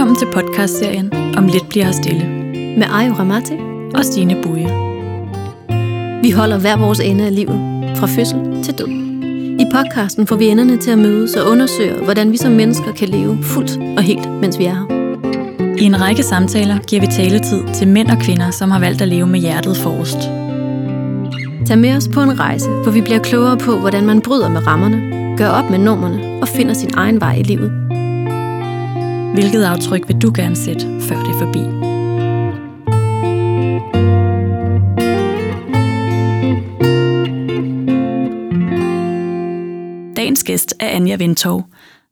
Velkommen til podcastserien Om lidt bliver her stille med Ayo Ramati og Stine Buje. Vi holder hver vores ende af livet, fra fødsel til død. I podcasten får vi enderne til at mødes og undersøge, hvordan vi som mennesker kan leve fuldt og helt, mens vi er her. I en række samtaler giver vi taletid til mænd og kvinder, som har valgt at leve med hjertet forrest. Tag med os på en rejse, hvor vi bliver klogere på, hvordan man bryder med rammerne, gør op med normerne og finder sin egen vej i livet. Hvilket aftryk vil du gerne sætte, før det er forbi? Dagens gæst er Anja Vindtov,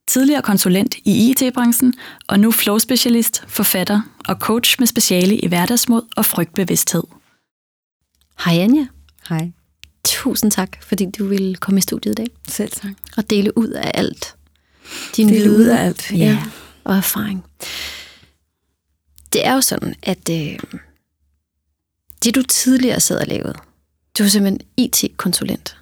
tidligere konsulent i IT-branchen og nu flow-specialist, forfatter og coach med speciale i hverdagsmod og frygtbevidsthed. Hej Anja. Hej. Tusind tak, fordi du vil komme i studiet i dag Selv tak. og dele ud af alt. Din Dele viden ud af alt, ja. Og erfaring. Det er jo sådan, at øh, det du tidligere sad og lavede, du var simpelthen IT-konsulent.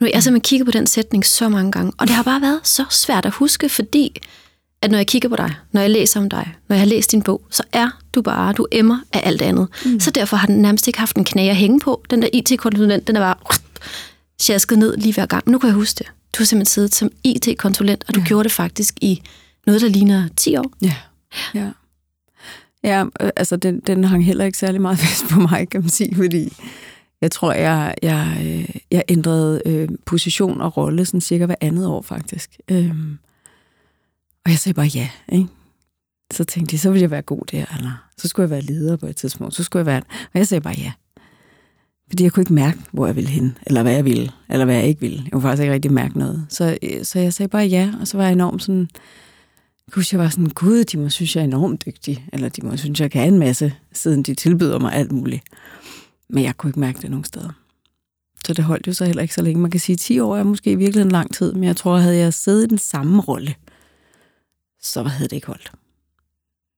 Nu har jeg simpelthen kigget på den sætning så mange gange, og det har bare været så svært at huske, fordi at når jeg kigger på dig, når jeg læser om dig, når jeg har læst din bog, så er du bare, du emmer af alt andet. Mm. Så derfor har den nærmest ikke haft en knæ at hænge på. Den der IT-konsulent, den er bare sjasket ned lige hver gang. Nu kan jeg huske det. Du har simpelthen siddet som IT-konsulent, og du ja. gjorde det faktisk i noget, der ligner 10 år. Ja. Ja, ja øh, altså den, den hang heller ikke særlig meget fast på mig, kan man sige, fordi jeg tror, jeg, jeg, øh, jeg ændrede øh, position og rolle sådan cirka hver andet år, faktisk. Øhm, og jeg sagde bare ja, ikke? Så tænkte jeg, så ville jeg være god der, eller så skulle jeg være leder på et tidspunkt, så skulle jeg være... Og jeg sagde bare ja. Fordi jeg kunne ikke mærke, hvor jeg ville hen, eller hvad jeg ville, eller hvad jeg ikke ville. Jeg kunne faktisk ikke rigtig mærke noget. Så, øh, så jeg sagde bare ja, og så var jeg enormt sådan... Gud, jeg var sådan, gud, de må synes, jeg er enormt dygtig, eller de må synes, jeg kan en masse, siden de tilbyder mig alt muligt. Men jeg kunne ikke mærke det nogen steder. Så det holdt jo så heller ikke så længe. Man kan sige, at 10 år er måske virkelig en lang tid, men jeg tror, havde jeg siddet i den samme rolle, så havde det ikke holdt.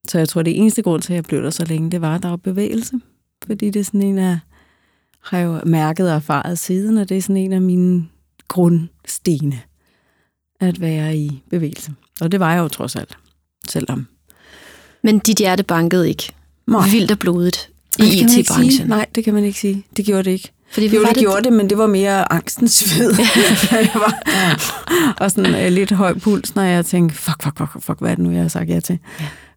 Så jeg tror, det eneste grund til, at jeg blev der så længe, det var, at der var bevægelse. Fordi det er sådan en af, har jeg jo mærket og erfaret siden, og det er sådan en af mine grundstene, at være i bevægelse. Og det var jeg jo trods alt, selvom. Men dit hjerte bankede ikke Nej. vildt og blodigt i Det. IT-branchen. Nej, det kan man ikke sige. Det gjorde det ikke. Fordi Jo, var det gjorde det, men det var mere angstens sved. jeg var, og sådan uh, lidt høj puls, når jeg tænkte, fuck, fuck, fuck, fuck, hvad er det nu, jeg har sagt ja til?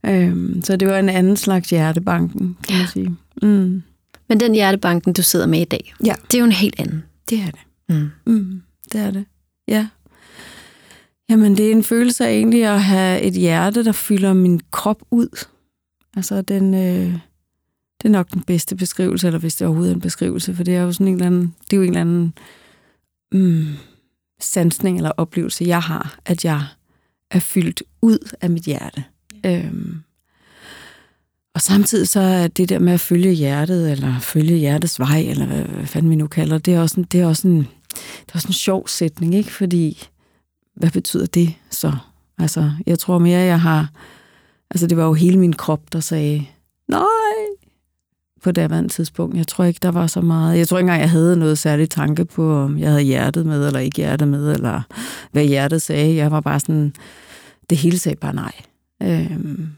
Ja. Øhm, så det var en anden slags hjertebanken, kan man sige. Mm. Men den hjertebanken, du sidder med i dag, Ja. det er jo en helt anden. Det er det. Mm. Mm, det er det. Ja. Jamen, det er en følelse af egentlig at have et hjerte, der fylder min krop ud. Altså, den, øh, det er nok den bedste beskrivelse, eller hvis det overhovedet er en beskrivelse, for det er jo sådan en eller anden, det er jo en eller anden mm, sansning eller oplevelse, jeg har, at jeg er fyldt ud af mit hjerte. Øhm, og samtidig så er det der med at følge hjertet, eller følge hjertets vej, eller hvad, hvad fanden vi nu kalder det, det er også en, det er også en, det er også en sjov sætning, ikke? Fordi, hvad betyder det så? Altså, jeg tror mere, jeg har... Altså, det var jo hele min krop, der sagde, nej, på det andet tidspunkt. Jeg tror ikke, der var så meget... Jeg tror ikke engang, jeg havde noget særligt tanke på, om jeg havde hjertet med, eller ikke hjertet med, eller hvad hjertet sagde. Jeg var bare sådan... Det hele sagde bare nej. Øhm,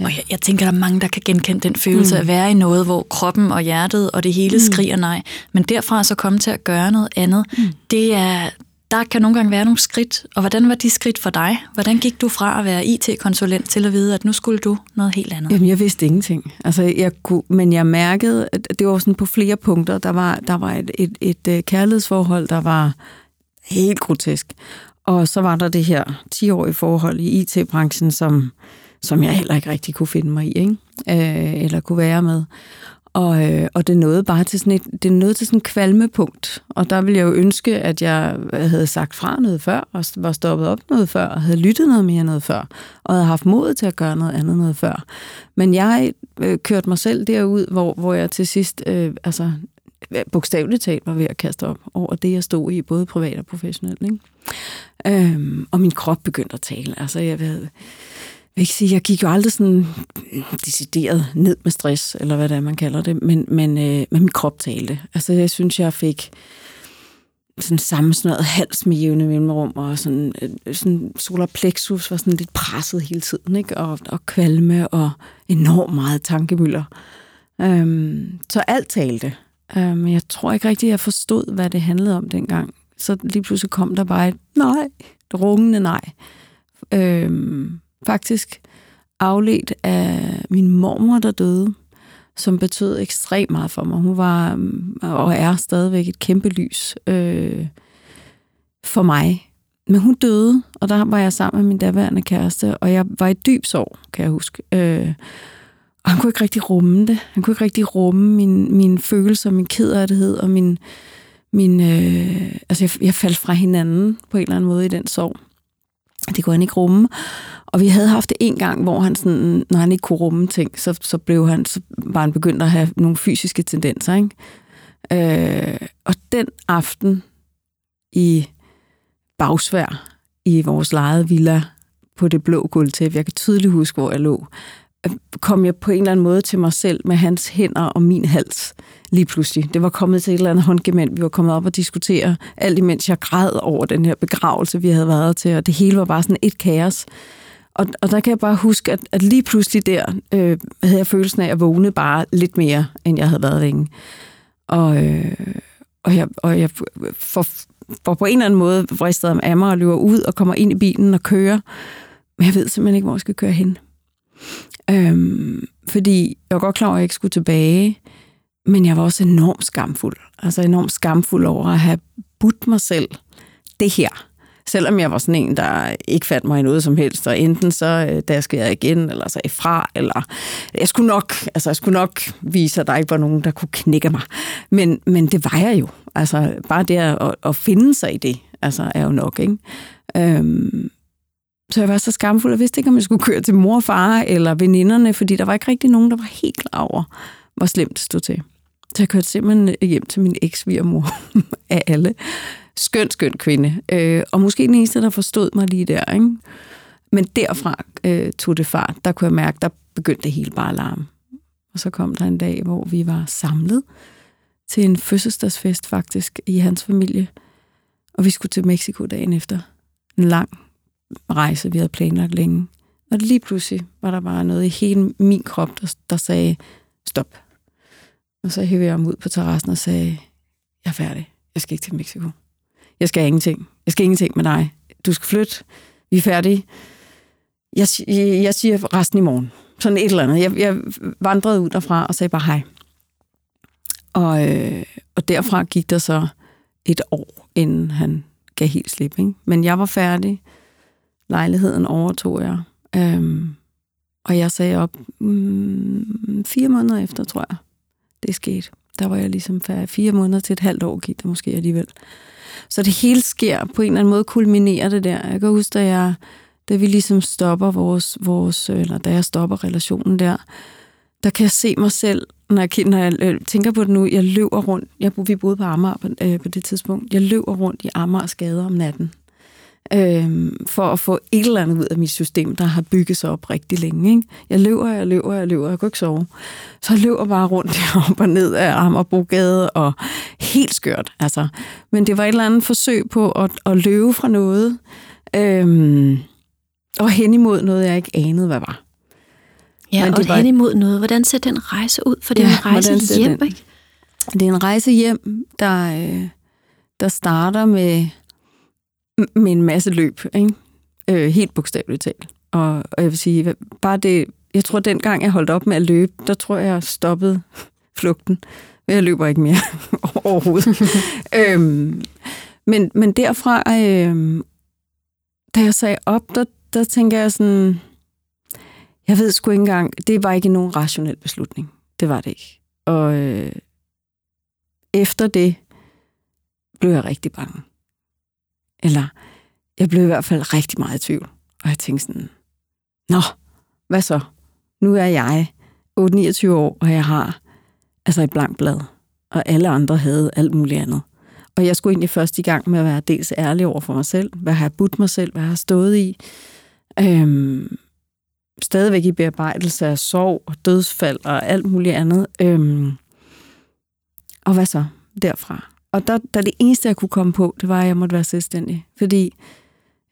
Ja. Og jeg, jeg tænker, der er mange, der kan genkende den følelse mm. At være i noget, hvor kroppen og hjertet og det hele. Mm. skriger nej. Men derfra så komme til at gøre noget andet, mm. det er, der kan nogle gange være nogle skridt. Og hvordan var de skridt for dig? Hvordan gik du fra at være IT-konsulent til at vide, at nu skulle du noget helt andet? Jamen, jeg vidste ingenting. Altså, jeg kunne, men jeg mærkede, at det var sådan på flere punkter. Der var, der var et, et, et, et kærlighedsforhold, der var helt grotesk. Og så var der det her 10-årige forhold i IT-branchen, som, som jeg heller ikke rigtig kunne finde mig i, ikke? Øh, eller kunne være med. Og, øh, og det nåede bare til sådan et, det nåede til sådan et kvalmepunkt. Og der ville jeg jo ønske, at jeg havde sagt fra noget før, og var stoppet op noget før, og havde lyttet noget mere noget før, og havde haft mod til at gøre noget andet noget før. Men jeg øh, kørte mig selv derud, hvor, hvor jeg til sidst, øh, altså øh, bogstaveligt talt, var ved at kaste op over det, jeg stod i, både privat og professionelt. Ikke? Øhm, og min krop begyndte at tale. Altså, jeg ved, vil ikke sige, jeg gik jo aldrig sådan øh, decideret ned med stress, eller hvad det er, man kalder det, men, men, øh, men min krop talte. Altså, jeg synes, jeg fik sådan sammensnøret hals med jævne mellemrum, og sådan, øh, sådan solar plexus var sådan lidt presset hele tiden, ikke? Og, og kvalme og enormt meget tankemøller. Øhm, så alt talte. Øhm, jeg tror ikke rigtig, jeg forstod, hvad det handlede om dengang. Så lige pludselig kom der bare et nej, et rungende nej. Øhm, faktisk afledt af min mormor, der døde, som betød ekstremt meget for mig. Hun var mm, og er stadigvæk et kæmpe lys øh, for mig. Men hun døde, og der var jeg sammen med min daværende kæreste, og jeg var i dyb sorg, kan jeg huske. Øh, og han kunne ikke rigtig rumme det. Han kunne ikke rigtig rumme min, min følelser, min kederlighed og min... min øh, altså, jeg, jeg faldt fra hinanden på en eller anden måde i den sorg. Det kunne han ikke rumme. Og vi havde haft det en gang, hvor han sådan, når han ikke kunne rumme ting, så, så blev han, så var han begyndt at have nogle fysiske tendenser. Ikke? Øh, og den aften i bagsvær i vores lejede villa på det blå gulvtæppe, jeg kan tydeligt huske, hvor jeg lå, kom jeg på en eller anden måde til mig selv med hans hænder og min hals lige pludselig. Det var kommet til et eller andet håndgement. Vi var kommet op og diskutere, alt imens jeg græd over den her begravelse, vi havde været til, og det hele var bare sådan et kaos. Og, og der kan jeg bare huske, at, at lige pludselig der øh, havde jeg følelsen af at vågne bare lidt mere, end jeg havde været længe. Og, øh, og jeg, og jeg får, får på en eller anden måde vristet af mig og løber ud og kommer ind i bilen og kører. Men jeg ved simpelthen ikke, hvor jeg skal køre hen. Øhm, fordi jeg var godt klar over, at jeg ikke skulle tilbage, men jeg var også enormt skamfuld. Altså enormt skamfuld over at have budt mig selv det her. Selvom jeg var sådan en, der ikke fandt mig i noget som helst, og enten så øh, der skal jeg igen, eller så ifra, eller jeg skulle nok, altså jeg skulle nok vise, at der ikke var nogen, der kunne knække mig. Men, men det var jeg jo. Altså bare det at, at finde sig i det, altså er jo nok, ikke? Øhm, så jeg var så skamfuld, og vidste ikke, om jeg skulle køre til mor og far eller veninderne, fordi der var ikke rigtig nogen, der var helt klar over, hvor slemt det stod til. Så jeg kørte simpelthen hjem til min eks mor af alle. Skøn, skøn kvinde. Øh, og måske den eneste, der forstod mig lige der. Ikke? Men derfra øh, tog det fart. Der kunne jeg mærke, der begyndte det hele bare at larme. Og så kom der en dag, hvor vi var samlet til en fødselsdagsfest faktisk i hans familie. Og vi skulle til Mexico dagen efter. En lang rejse, vi havde planlagt længe. Og lige pludselig var der bare noget i hele min krop, der, der sagde, stop. Og så hævde jeg ham ud på terrassen og sagde, jeg er færdig. Jeg skal ikke til Mexico. Jeg skal ingenting. Jeg skal ingenting med dig. Du skal flytte. Vi er færdige. Jeg, jeg, jeg siger resten i morgen. Sådan et eller andet. Jeg, jeg vandrede ud derfra og sagde bare hej. Og, øh, og derfra gik der så et år, inden han gav helt slip. Ikke? Men jeg var færdig lejligheden overtog jeg. Øhm, og jeg sagde op mm, fire måneder efter, tror jeg, det skete. Der var jeg ligesom færdig. Fire måneder til et halvt år gik det måske alligevel. Så det hele sker på en eller anden måde, kulminerer det der. Jeg kan huske, da, jeg, da vi ligesom stopper vores, vores, øh, eller da jeg stopper relationen der, der kan jeg se mig selv, når jeg, når jeg øh, tænker på det nu, jeg løber rundt, jeg, vi boede på Amager på, øh, på det tidspunkt, jeg løber rundt i Amagers gader om natten øh, for at få et eller andet ud af mit system, der har bygget sig op rigtig længe. Ikke? Jeg løber, jeg løber, jeg løber, jeg kan ikke sove. Så jeg løber bare rundt op og ned af Amagerbrogade, og helt skørt. Altså. Men det var et eller andet forsøg på at, at løbe fra noget, øh, og hen imod noget, jeg ikke anede, hvad var. Ja, Men det og var... hen imod noget. Hvordan ser den rejse ud? For det er ja, en rejse hjem, den? ikke? Det er en rejse hjem, der, øh, der starter med med en masse løb, ikke? Øh, helt bogstaveligt talt. Og, og jeg vil sige, bare det, jeg tror, den gang jeg holdt op med at løbe, der tror jeg, jeg stoppede flugten. Jeg løber ikke mere overhovedet. øhm, men, men derfra, øhm, da jeg sagde op, der, der tænker jeg sådan, jeg ved sgu ikke engang, det var ikke nogen rationel beslutning. Det var det ikke. Og øh, efter det blev jeg rigtig bange. Eller jeg blev i hvert fald rigtig meget i tvivl. Og jeg tænkte sådan, nå, hvad så? Nu er jeg 8-29 år, og jeg har altså et blankt blad. Og alle andre havde alt muligt andet. Og jeg skulle egentlig først i gang med at være dels ærlig over for mig selv. Hvad har jeg budt mig selv? Hvad har jeg stået i? Øhm, stadigvæk i bearbejdelse af sorg og dødsfald og alt muligt andet. Øhm, og hvad så derfra? Og der, der det eneste, jeg kunne komme på, det var, at jeg måtte være selvstændig. Fordi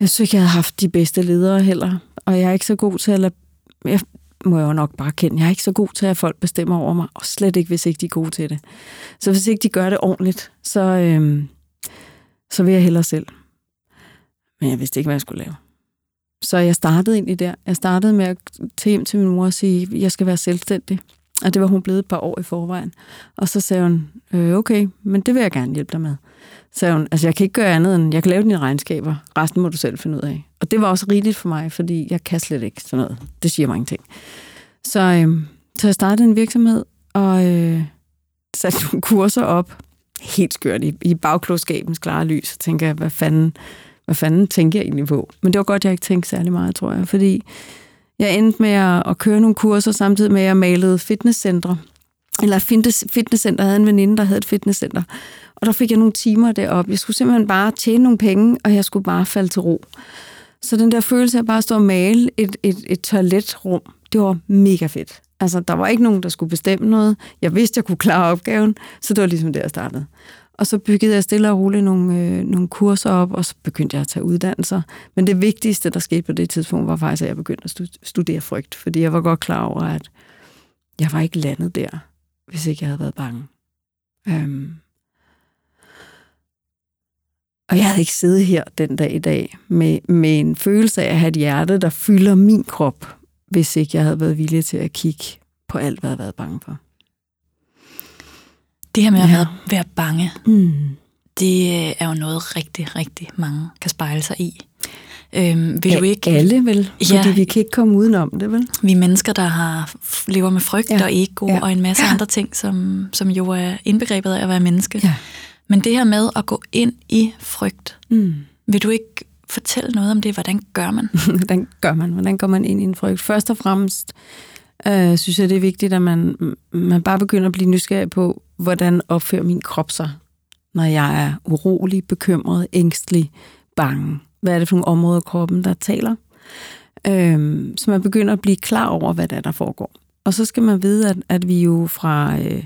jeg synes ikke, jeg havde haft de bedste ledere heller. Og jeg er ikke så god til at lade... Jeg må jeg jo nok bare kende. Jeg er ikke så god til, at folk bestemmer over mig. Og slet ikke, hvis ikke de er gode til det. Så hvis ikke de gør det ordentligt, så, øhm, så vil jeg hellere selv. Men jeg vidste ikke, hvad jeg skulle lave. Så jeg startede egentlig der. Jeg startede med at tage hjem til min mor og sige, at jeg skal være selvstændig. Og det var hun blevet et par år i forvejen. Og så sagde hun, øh, okay, men det vil jeg gerne hjælpe dig med. Så sagde hun, altså jeg kan ikke gøre andet end, jeg kan lave dine regnskaber. Resten må du selv finde ud af. Og det var også rigeligt for mig, fordi jeg kan slet ikke sådan noget. Det siger mange ting. Så, øh, så jeg startede en virksomhed, og øh, satte nogle kurser op. Helt skørt i, i bagklodskabens klare lys. Så tænker jeg, hvad fanden, hvad fanden tænker jeg egentlig på? Men det var godt, jeg ikke tænkte særlig meget, tror jeg. Fordi jeg endte med at, at køre nogle kurser, samtidig med at jeg malede fitnesscentre. Eller fitness, fitnesscenter. Jeg havde en veninde, der havde et fitnesscenter. Og der fik jeg nogle timer deroppe. Jeg skulle simpelthen bare tjene nogle penge, og jeg skulle bare falde til ro. Så den der følelse af bare at stå og male et, et, et toiletrum, det var mega fedt. Altså, der var ikke nogen, der skulle bestemme noget. Jeg vidste, jeg kunne klare opgaven, så det var ligesom det, jeg startede. Og så byggede jeg stille og roligt nogle, øh, nogle kurser op, og så begyndte jeg at tage uddannelser. Men det vigtigste, der skete på det tidspunkt, var faktisk, at jeg begyndte at studere frygt, fordi jeg var godt klar over, at jeg var ikke landet der, hvis ikke jeg havde været bange. Øhm. Og jeg havde ikke siddet her den dag i dag med, med en følelse af at have et hjerte, der fylder min krop, hvis ikke jeg havde været villig til at kigge på alt, hvad jeg havde været bange for. Det her med at være, være bange, mm. det øh, er jo noget rigtig, rigtig mange kan spejle sig i. Øhm, vil ja, du ikke... alle vel, ja, fordi vi kan ikke komme udenom det, vel? Vi er mennesker, der har lever med frygt ja. og ego ja. og en masse ja. andre ting, som, som jo er indbegrebet af at være menneske. Ja. Men det her med at gå ind i frygt, mm. vil du ikke fortælle noget om det? Hvordan gør man? Hvordan gør man? Hvordan går man ind i en frygt? Først og fremmest øh, synes jeg, det er vigtigt, at man, man bare begynder at blive nysgerrig på, hvordan opfører min krop sig, når jeg er urolig, bekymret, ængstelig, bange. Hvad er det for nogle områder af kroppen, der taler? Øhm, så man begynder at blive klar over, hvad der, er, der foregår. Og så skal man vide, at, at vi jo fra øh,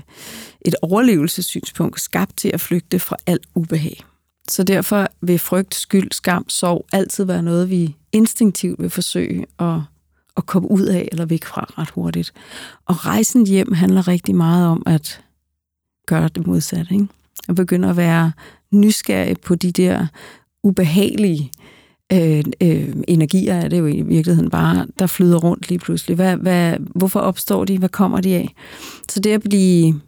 et overlevelsessynspunkt skabt til at flygte fra alt ubehag. Så derfor vil frygt, skyld, skam, sorg altid være noget, vi instinktivt vil forsøge at at komme ud af eller væk fra ret hurtigt. Og rejsen hjem handler rigtig meget om at gøre det modsatte. Ikke? At begynde at være nysgerrig på de der ubehagelige øh, øh, energier, er det jo i virkeligheden bare, der flyder rundt lige pludselig. Hvad, hvad, hvorfor opstår de? Hvad kommer de af? Så det at blive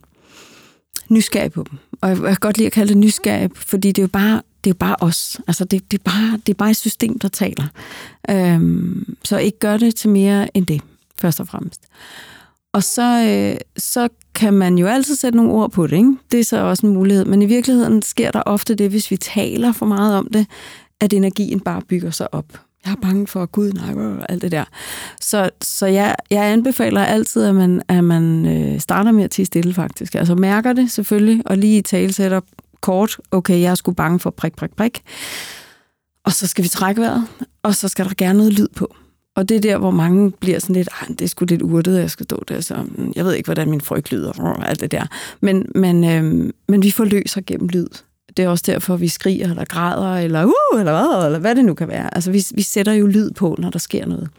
nysgerrig på dem. Og jeg kan godt lide at kalde det nysgerrig, fordi det er jo bare det er bare os. Altså, det, det, er bare, det er bare et system, der taler. Øhm, så ikke gør det til mere end det, først og fremmest. Og så, øh, så kan man jo altid sætte nogle ord på det. Ikke? Det er så også en mulighed. Men i virkeligheden sker der ofte det, hvis vi taler for meget om det, at energien bare bygger sig op. Jeg er bange for Gud, nej, og alt det der. Så, så jeg, jeg anbefaler altid, at man, at man øh, starter med at tige stille, faktisk. Altså mærker det selvfølgelig, og lige tale sætter kort, okay, jeg er sgu bange for prik, prik, prik. Og så skal vi trække vejret, og så skal der gerne noget lyd på. Og det er der, hvor mange bliver sådan lidt, ah, det er sgu lidt urtet, jeg skal stå der, så mm, jeg ved ikke, hvordan min frygt lyder, og alt det der. Men, men, øh, men vi forløser gennem lyd. Det er også derfor, vi skriger, eller græder, eller uh, eller hvad, eller hvad det nu kan være. Altså, vi, vi sætter jo lyd på, når der sker noget.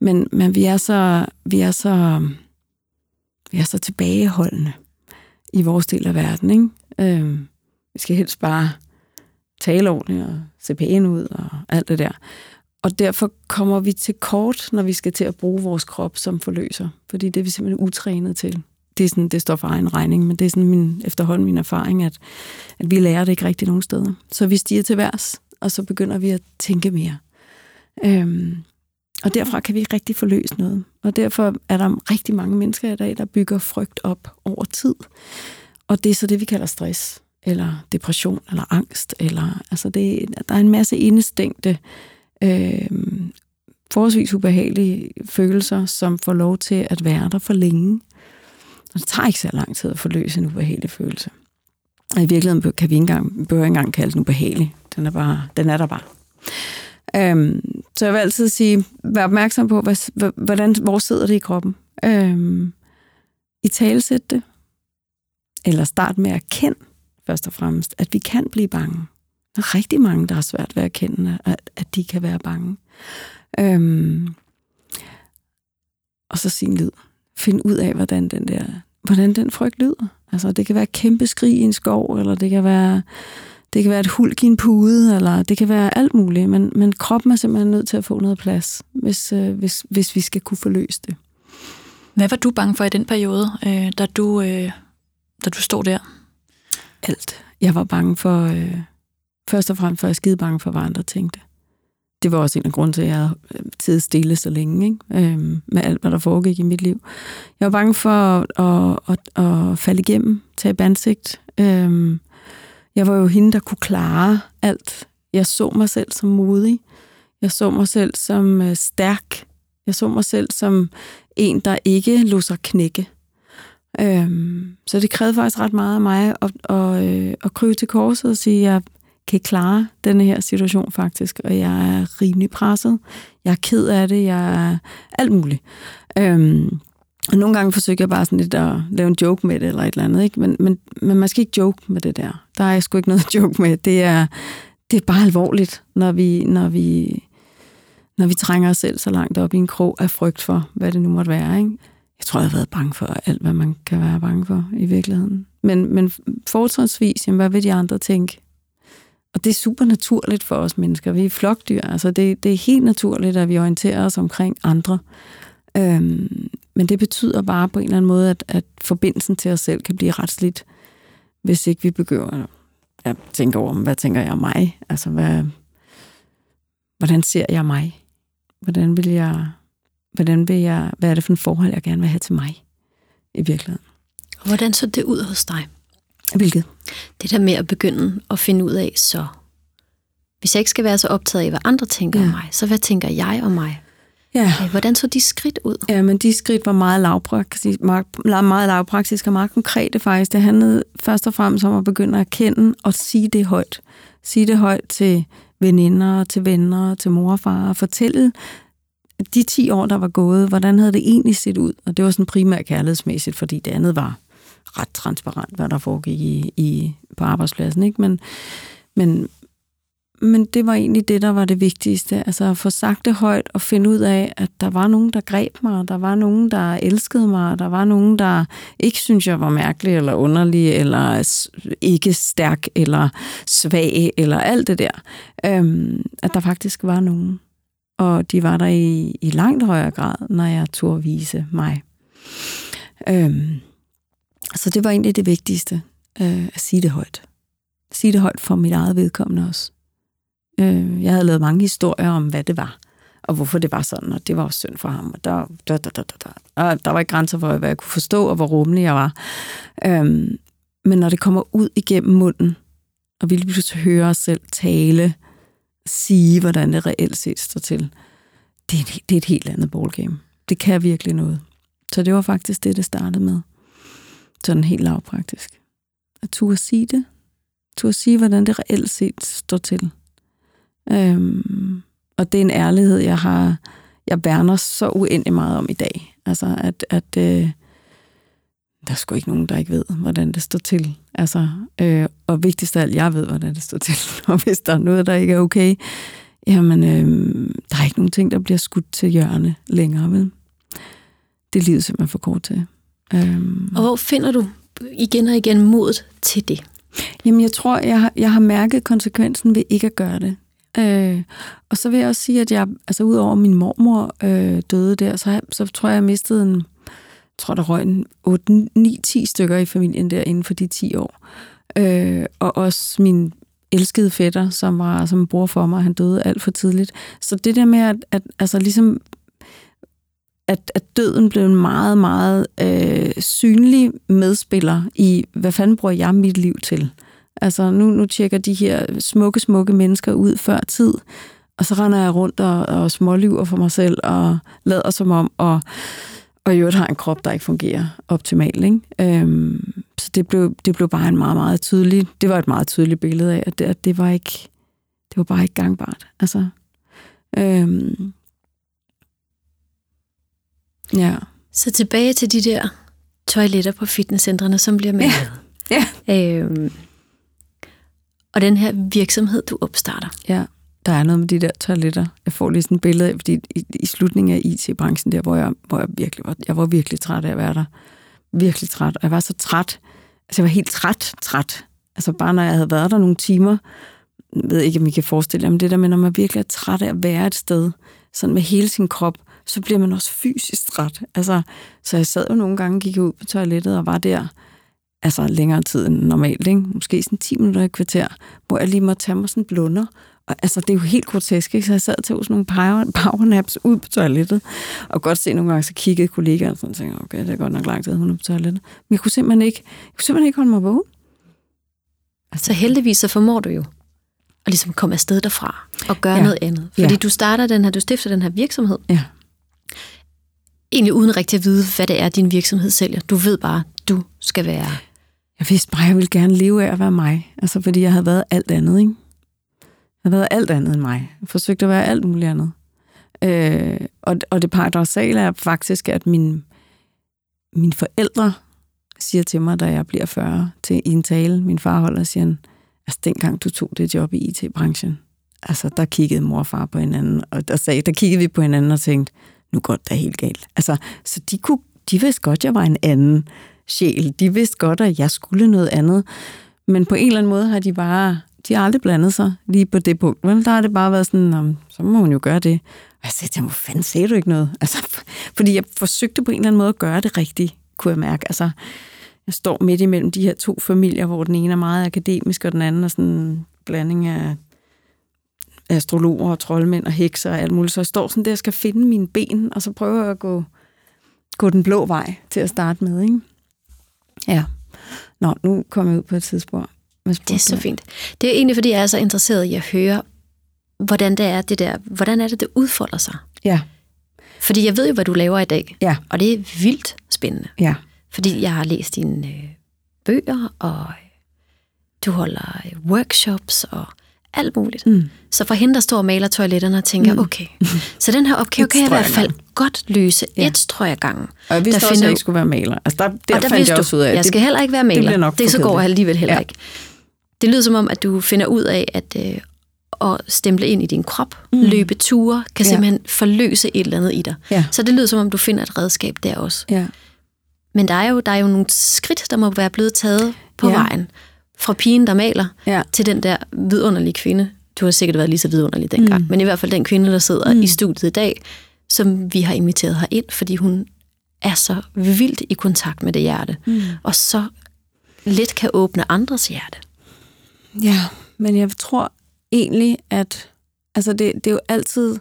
Men, men vi er så, vi er så, vi er så tilbageholdende i vores del af verden, ikke? Øh, vi skal helst bare tale ordentligt og se pæne ud og alt det der. Og derfor kommer vi til kort, når vi skal til at bruge vores krop som forløser. Fordi det er vi simpelthen utrænet til. Det, er sådan, det står for egen regning, men det er sådan min, efterhånden min erfaring, at, at vi lærer det ikke rigtig nogen steder. Så vi stiger til værs, og så begynder vi at tænke mere. Øhm, og derfra kan vi rigtig forløse noget. Og derfor er der rigtig mange mennesker i dag, der bygger frygt op over tid. Og det er så det, vi kalder stress eller depression, eller angst, eller altså det, der er en masse indestængte, øh, forholdsvis ubehagelige følelser, som får lov til at være der for længe. Og det tager ikke så lang tid at forløse en ubehagelig følelse. Og i virkeligheden kan vi ikke engang, behøver ikke engang kalde den ubehagelig. Den er, bare, den er der bare. Øhm, så jeg vil altid sige, vær opmærksom på, hvad, hvordan, hvor sidder det i kroppen. Øhm, I talesæt det, eller start med at kende først og fremmest, at vi kan blive bange. Der er rigtig mange, der har svært ved at erkende, at, at de kan være bange. Øhm, og så sin lyd. Find ud af, hvordan den der, hvordan den frygt lyder. Altså, det kan være kæmpe skrig i en skov, eller det kan være, det kan være et hulk i en pude, eller det kan være alt muligt, men, men kroppen er simpelthen nødt til at få noget plads, hvis, øh, hvis, hvis vi skal kunne forløse det. Hvad var du bange for i den periode, øh, da, du, øh, da du stod der? Alt. Jeg var bange for, øh, først og fremmest var jeg skide bange for, hvad andre tænkte. Det var også en af grunden til, at jeg havde øh, tid stille så længe, ikke? Øhm, med alt, hvad der foregik i mit liv. Jeg var bange for at, at, at, at falde igennem, tage ansigt. Øhm, jeg var jo hende, der kunne klare alt. Jeg så mig selv som modig. Jeg så mig selv som øh, stærk. Jeg så mig selv som en, der ikke lå sig knække. Øhm, så det krævede faktisk ret meget af mig at, at, at, at krybe til korset og sige, at jeg kan klare den her situation faktisk, og jeg er rimelig presset. Jeg er ked af det, jeg er alt muligt. Øhm, og nogle gange forsøger jeg bare sådan lidt at lave en joke med det, eller et eller andet, ikke? Men, men, men man skal ikke joke med det der. Der er sgu ikke noget at joke med. Det er, det er bare alvorligt, når vi, når vi, når vi trænger os selv så langt op i en krog af frygt for, hvad det nu måtte være, ikke? Jeg tror, jeg har været bange for alt, hvad man kan være bange for i virkeligheden. Men, men fortrinsvis, jamen, hvad vil de andre tænke? Og det er super naturligt for os mennesker. Vi er flokdyr. Altså det, det er helt naturligt, at vi orienterer os omkring andre. Øhm, men det betyder bare på en eller anden måde, at, at forbindelsen til os selv kan blive ret slidt, hvis ikke vi begynder at tænke over, hvad tænker jeg om mig? Altså, hvad, hvordan ser jeg mig? Hvordan vil jeg, hvordan vil jeg, hvad er det for en forhold, jeg gerne vil have til mig i virkeligheden? Hvordan så det ud hos dig? Hvilket? Det der med at begynde at finde ud af, så hvis jeg ikke skal være så optaget af, hvad andre tænker ja. om mig, så hvad tænker jeg om mig? Ja. Hvordan så de skridt ud? Ja, men de skridt var meget lavpraktisk, meget lavpraktisk og meget konkrete faktisk. Det handlede først og fremmest om at begynde at kende og sige det højt. Sige det højt til veninder, til venner, til mor og far, og fortælle de 10 år, der var gået, hvordan havde det egentlig set ud? Og det var sådan primært kærlighedsmæssigt, fordi det andet var ret transparent, hvad der foregik i, i, på arbejdspladsen. Ikke? Men, men, men det var egentlig det, der var det vigtigste. Altså at få sagt det højt og finde ud af, at der var nogen, der greb mig, der var nogen, der elskede mig, der var nogen, der ikke synes jeg var mærkelig eller underlig, eller ikke stærk, eller svag, eller alt det der. Øhm, at der faktisk var nogen. Og de var der i, i langt højere grad, når jeg turde vise mig. Øhm, så det var egentlig det vigtigste, øh, at sige det højt. Sige det højt for mit eget vedkommende også. Øh, jeg havde lavet mange historier om, hvad det var, og hvorfor det var sådan, og det var også synd for ham, og der, der, der, der, der, og der var ikke grænser for, hvad jeg kunne forstå, og hvor rummelig jeg var. Øh, men når det kommer ud igennem munden, og vi lige pludselig hører os selv tale, sige, hvordan det reelt set står til, det er, et, det er et helt andet ballgame. Det kan virkelig noget. Så det var faktisk det, det startede med. Sådan helt lavpraktisk. At turde sige det. Turde sige, hvordan det reelt set står til. Øhm, og det er en ærlighed, jeg har, jeg værner så uendelig meget om i dag. Altså, at, at øh, der er sgu ikke nogen, der ikke ved, hvordan det står til. Altså, øh, og vigtigst af alt, jeg ved, hvordan det står til. Og hvis der er noget, der ikke er okay, jamen, øh, der er ikke nogen ting, der bliver skudt til hjørne længere, vel? Det er livet simpelthen for kort til. Øhm. Og hvor finder du igen og igen modet til det? Jamen, jeg tror, jeg har, jeg har mærket konsekvensen ved ikke at gøre det. Øh, og så vil jeg også sige, at jeg, altså udover min mormor øh, døde der, så, så tror jeg, jeg mistede en, tror, der røg en 8-9-10 stykker i familien der inden for de 10 år. Øh, og også min elskede fætter, som var som bror for mig, han døde alt for tidligt. Så det der med at, at altså ligesom at, at døden blev en meget, meget øh, synlig medspiller i, hvad fanden bruger jeg mit liv til? Altså, nu, nu tjekker de her smukke, smukke mennesker ud før tid, og så render jeg rundt og, og smålyver for mig selv, og lader som om, og, og i øvrigt har en krop, der ikke fungerer optimalt. Ikke? Øhm, så det blev, det blev bare en meget, meget tydelig, det var et meget tydeligt billede af, at det, at det var ikke, det var bare ikke gangbart. Altså, øhm, Ja. Så tilbage til de der toiletter på fitnesscentrene, som bliver malet. Ja. ja. Øhm, og den her virksomhed, du opstarter. Ja, der er noget med de der toiletter. Jeg får lige sådan et billede af, fordi i, i slutningen af IT-branchen der, hvor jeg, hvor jeg virkelig var, jeg var virkelig træt af at være der. Virkelig træt. Og jeg var så træt. Altså, jeg var helt træt, træt. Altså, bare når jeg havde været der nogle timer, jeg ved ikke, om I kan forestille jer, men det der med, når man virkelig er træt af at være et sted, sådan med hele sin krop, så bliver man også fysisk træt. Altså, så jeg sad jo nogle gange, gik ud på toilettet og var der altså længere tid end normalt, ikke? måske sådan 10 minutter i kvarter, hvor jeg lige måtte tage mig sådan blunder. Og, altså, det er jo helt grotesk, ikke? så jeg sad til sådan nogle power, powernaps ud på toilettet, og godt se nogle gange, så kiggede kollegaer og sådan, tænkte, okay, det er godt nok lang tid, hun er på toilettet. Men jeg kunne simpelthen ikke, jeg kunne simpelthen ikke holde mig vågen. Altså, så heldigvis så formår du jo at ligesom komme afsted derfra og gøre ja. noget andet. Fordi ja. du starter den her, du stifter den her virksomhed. Ja. Egentlig uden rigtig at vide, hvad det er, din virksomhed sælger. Du ved bare, du skal være... Jeg vidste bare, at jeg ville gerne leve af at være mig. Altså, fordi jeg havde været alt andet, ikke? Jeg havde været alt andet end mig. Jeg forsøgte at være alt muligt andet. Øh, og, og det paradoxale er faktisk, at min, mine forældre siger til mig, da jeg bliver 40, til i en tale, min far holder, siger han, altså dengang du tog det job i IT-branchen, altså der kiggede mor og far på hinanden, og der, sagde, der kiggede vi på hinanden og tænkte, nu går det da helt galt. Altså, så de, kunne, de vidste godt, at jeg var en anden sjæl. De vidste godt, at jeg skulle noget andet. Men på en eller anden måde har de bare, de har aldrig blandet sig lige på det punkt. Men der har det bare været sådan, så må hun jo gøre det. Og jeg sagde til ham, hvor fanden sagde du ikke noget? Altså, fordi jeg forsøgte på en eller anden måde at gøre det rigtigt, kunne jeg mærke. Altså, jeg står midt imellem de her to familier, hvor den ene er meget akademisk, og den anden er sådan en blanding af astrologer og troldmænd og hekser og alt muligt. Så jeg står sådan der og skal finde mine ben, og så prøver jeg at gå, gå den blå vej til at starte med. Ikke? Ja. Nå, nu kommer jeg ud på et tidsspor. Det er så fint. Det er egentlig, fordi jeg er så interesseret i at høre, hvordan det er, det der, hvordan er det, det udfolder sig. Ja. Fordi jeg ved jo, hvad du laver i dag. Ja. Og det er vildt spændende. Ja. Fordi jeg har læst dine øh, bøger, og du holder øh, workshops og alt muligt. Mm. Så for hende, der står og maler toiletterne og tænker, mm. okay, så den her opgave kan jeg i hvert fald godt løse ja. et strøg af gangen. Og jeg vidste der også, at jeg ikke skulle være maler. Altså der, der, og der fandt jeg også ud af, jeg skal heller ikke være maler. Det, nok det så går alligevel heller ja. ikke. Det lyder som om, at du finder ud af, at øh, at stemple ind i din krop, mm. løbe ture, kan ja. simpelthen forløse et eller andet i dig. Ja. Så det lyder som om, du finder et redskab der også. Ja. Men der er, jo, der er jo nogle skridt, der må være blevet taget på ja. vejen. Fra pigen, der maler, ja. til den der vidunderlige kvinde. Du har sikkert været lige så vidunderlig dengang. Mm. Men i hvert fald den kvinde, der sidder mm. i studiet i dag, som vi har inviteret her ind, fordi hun er så vildt i kontakt med det hjerte. Mm. Og så let kan åbne andres hjerte. Ja, men jeg tror egentlig, at altså det, det er jo altid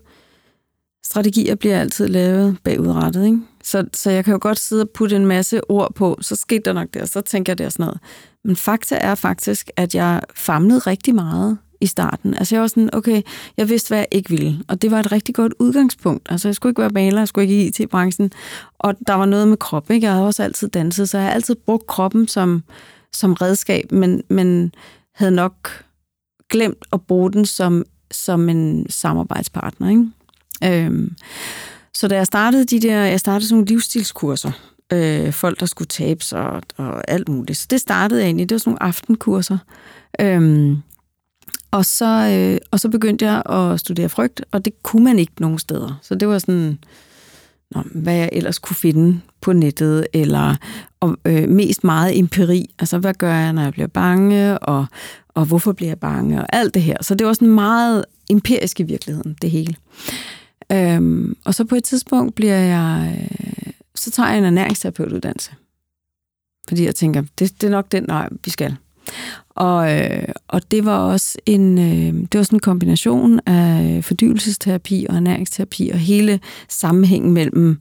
strategier bliver altid lavet bagudrettet, ikke? Så, så jeg kan jo godt sidde og putte en masse ord på, så skete der nok det, og så tænker jeg det og sådan noget. Men fakta er faktisk, at jeg famlede rigtig meget i starten. Altså jeg var sådan, okay, jeg vidste, hvad jeg ikke ville, og det var et rigtig godt udgangspunkt. Altså jeg skulle ikke være maler, jeg skulle ikke i IT-branchen, og der var noget med krop, ikke? Jeg havde også altid danset, så jeg har altid brugt kroppen som, som redskab, men, men havde nok glemt at bruge den som, som en samarbejdspartner, ikke? Øhm, så da jeg startede de der, jeg startede sådan nogle livsstilskurser, øh, folk der skulle tabe sig og, og alt muligt. Så det startede jeg egentlig, det var sådan nogle aftenkurser. Øhm, og, så, øh, og så begyndte jeg at studere frygt, og det kunne man ikke nogen steder. Så det var sådan, nå, hvad jeg ellers kunne finde på nettet, eller og, øh, mest meget empiri. Altså, hvad gør jeg, når jeg bliver bange, og, og hvorfor bliver jeg bange, og alt det her. Så det var sådan meget empirisk i virkeligheden, det hele. Øhm, og så på et tidspunkt bliver jeg, øh, så tager jeg en ernæringsterapeutuddannelse. Fordi jeg tænker, det, det er nok den vej, vi skal. Og, øh, og det var også en, øh, det var sådan en kombination af fordybelsesterapi og ernæringsterapi og hele sammenhængen mellem,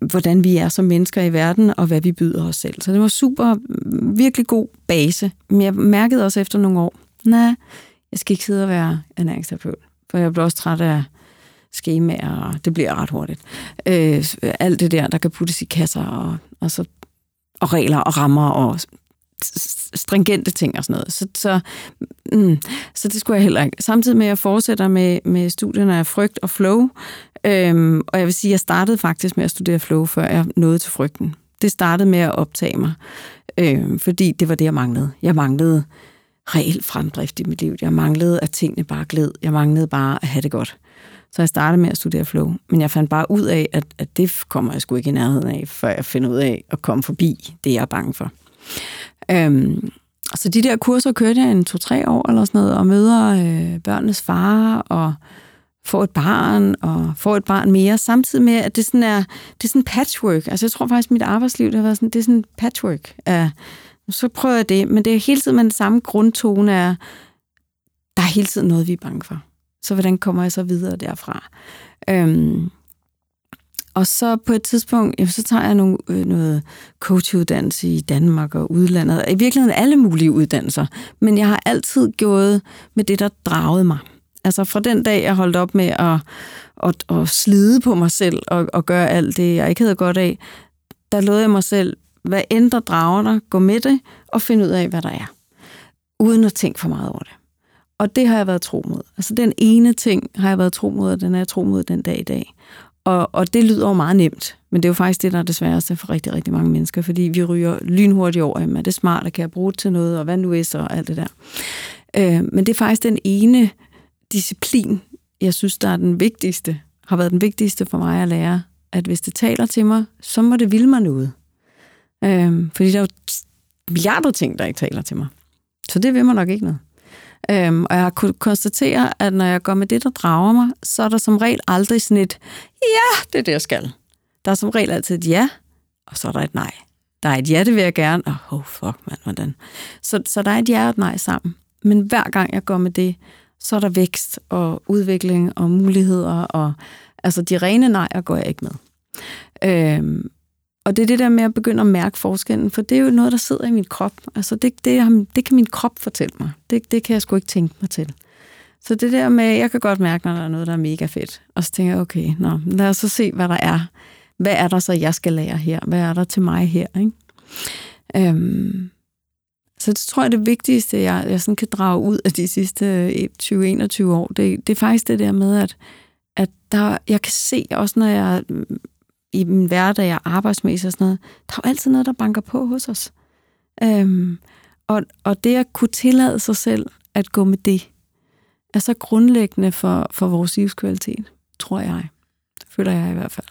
hvordan vi er som mennesker i verden og hvad vi byder os selv. Så det var super, virkelig god base. Men jeg mærkede også efter nogle år, nej, jeg skal ikke sidde og være ernæringsterapeut. For jeg blev også træt af skemaer, og det bliver ret hurtigt. Øh, alt det der, der kan puttes i kasser, og, og, så, og regler og rammer, og stringente ting og sådan noget. Så, så, mm, så det skulle jeg heller ikke. Samtidig med, at jeg fortsætter med, med studierne af frygt og flow, øhm, og jeg vil sige, at jeg startede faktisk med at studere flow, før jeg nåede til frygten. Det startede med at optage mig, øhm, fordi det var det, jeg manglede. Jeg manglede reelt fremdrift i mit liv. Jeg manglede, at tingene bare gled. Jeg manglede bare at have det godt. Så jeg startede med at studere flow. Men jeg fandt bare ud af, at, at det kommer jeg sgu ikke i nærheden af, før jeg finder ud af at komme forbi det, jeg er bange for. Øhm, så de der kurser kørte jeg en to-tre år eller sådan noget, og møder øh, børnenes far, og får et barn, og får et barn mere, samtidig med, at det sådan er, det er sådan patchwork. Altså jeg tror faktisk, at mit arbejdsliv, det har været sådan, det er sådan patchwork Uh, så prøver jeg det, men det er hele tiden med den samme grundtone af, der er hele tiden noget, vi er bange for. Så hvordan kommer jeg så videre derfra? Øhm, og så på et tidspunkt, jamen, så tager jeg nogle, øh, noget coachuddannelse i Danmark og udlandet. I virkeligheden alle mulige uddannelser. Men jeg har altid gået med det, der dragede mig. Altså fra den dag, jeg holdt op med at, at, at slide på mig selv og, og gøre alt det, jeg ikke havde godt af, der lod jeg mig selv, hvad end der drager dig, gå med det og finde ud af, hvad der er. Uden at tænke for meget over det. Og det har jeg været tro mod. Altså den ene ting har jeg været tro mod, og den er jeg tro mod den dag i dag. Og, og det lyder jo meget nemt, men det er jo faktisk det, der er det sværeste for rigtig, rigtig mange mennesker, fordi vi ryger lynhurtigt over, jamen er det smart, at kan jeg bruge det til noget, og hvad nu er så, og alt det der. Øh, men det er faktisk den ene disciplin, jeg synes, der er den vigtigste, har været den vigtigste for mig at lære, at hvis det taler til mig, så må det ville mig noget. Øh, fordi der er jo milliarder ting, der ikke taler til mig. Så det vil man nok ikke noget. Øhm, og jeg har kunnet konstatere, at når jeg går med det, der drager mig, så er der som regel aldrig sådan et, ja, det er det, jeg skal. Der er som regel altid et ja, og så er der et nej. Der er et ja, det vil jeg gerne, og oh, fuck, mand, hvordan. Så, så der er et ja og et nej sammen. Men hver gang jeg går med det, så er der vækst og udvikling og muligheder, og altså de rene nejer går jeg ikke med. Øhm, og det er det der med at begynde at mærke forskellen, for det er jo noget, der sidder i min krop. Altså det, det, det kan min krop fortælle mig. Det, det kan jeg sgu ikke tænke mig til. Så det der med, jeg kan godt mærke, når der er noget, der er mega fedt. Og så tænker jeg, okay, nå, lad os så se, hvad der er. Hvad er der så, jeg skal lære her? Hvad er der til mig her? Ikke? Øhm, så det tror jeg, det vigtigste, jeg, jeg sådan kan drage ud af de sidste øh, 20-21 år, det, det er faktisk det der med, at, at der, jeg kan se, også når jeg i min hverdag og arbejdsmæssigt og sådan noget, der er jo altid noget, der banker på hos os. Øhm, og, og det at kunne tillade sig selv at gå med det, er så grundlæggende for, for vores livskvalitet, tror jeg. Det føler jeg i hvert fald.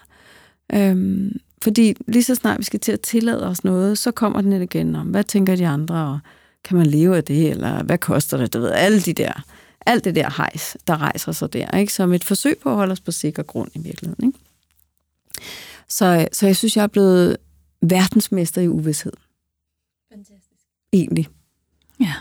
Øhm, fordi lige så snart vi skal til at tillade os noget, så kommer den igen om, hvad tænker de andre, og kan man leve af det, eller hvad koster det, du ved, alle de der, alt det der hejs, der rejser sig der, ikke? som et forsøg på at holde os på sikker grund i virkeligheden. Ikke? Så, så jeg synes, jeg er blevet verdensmester i uvidshed. Fantastisk. Egentlig. Ja.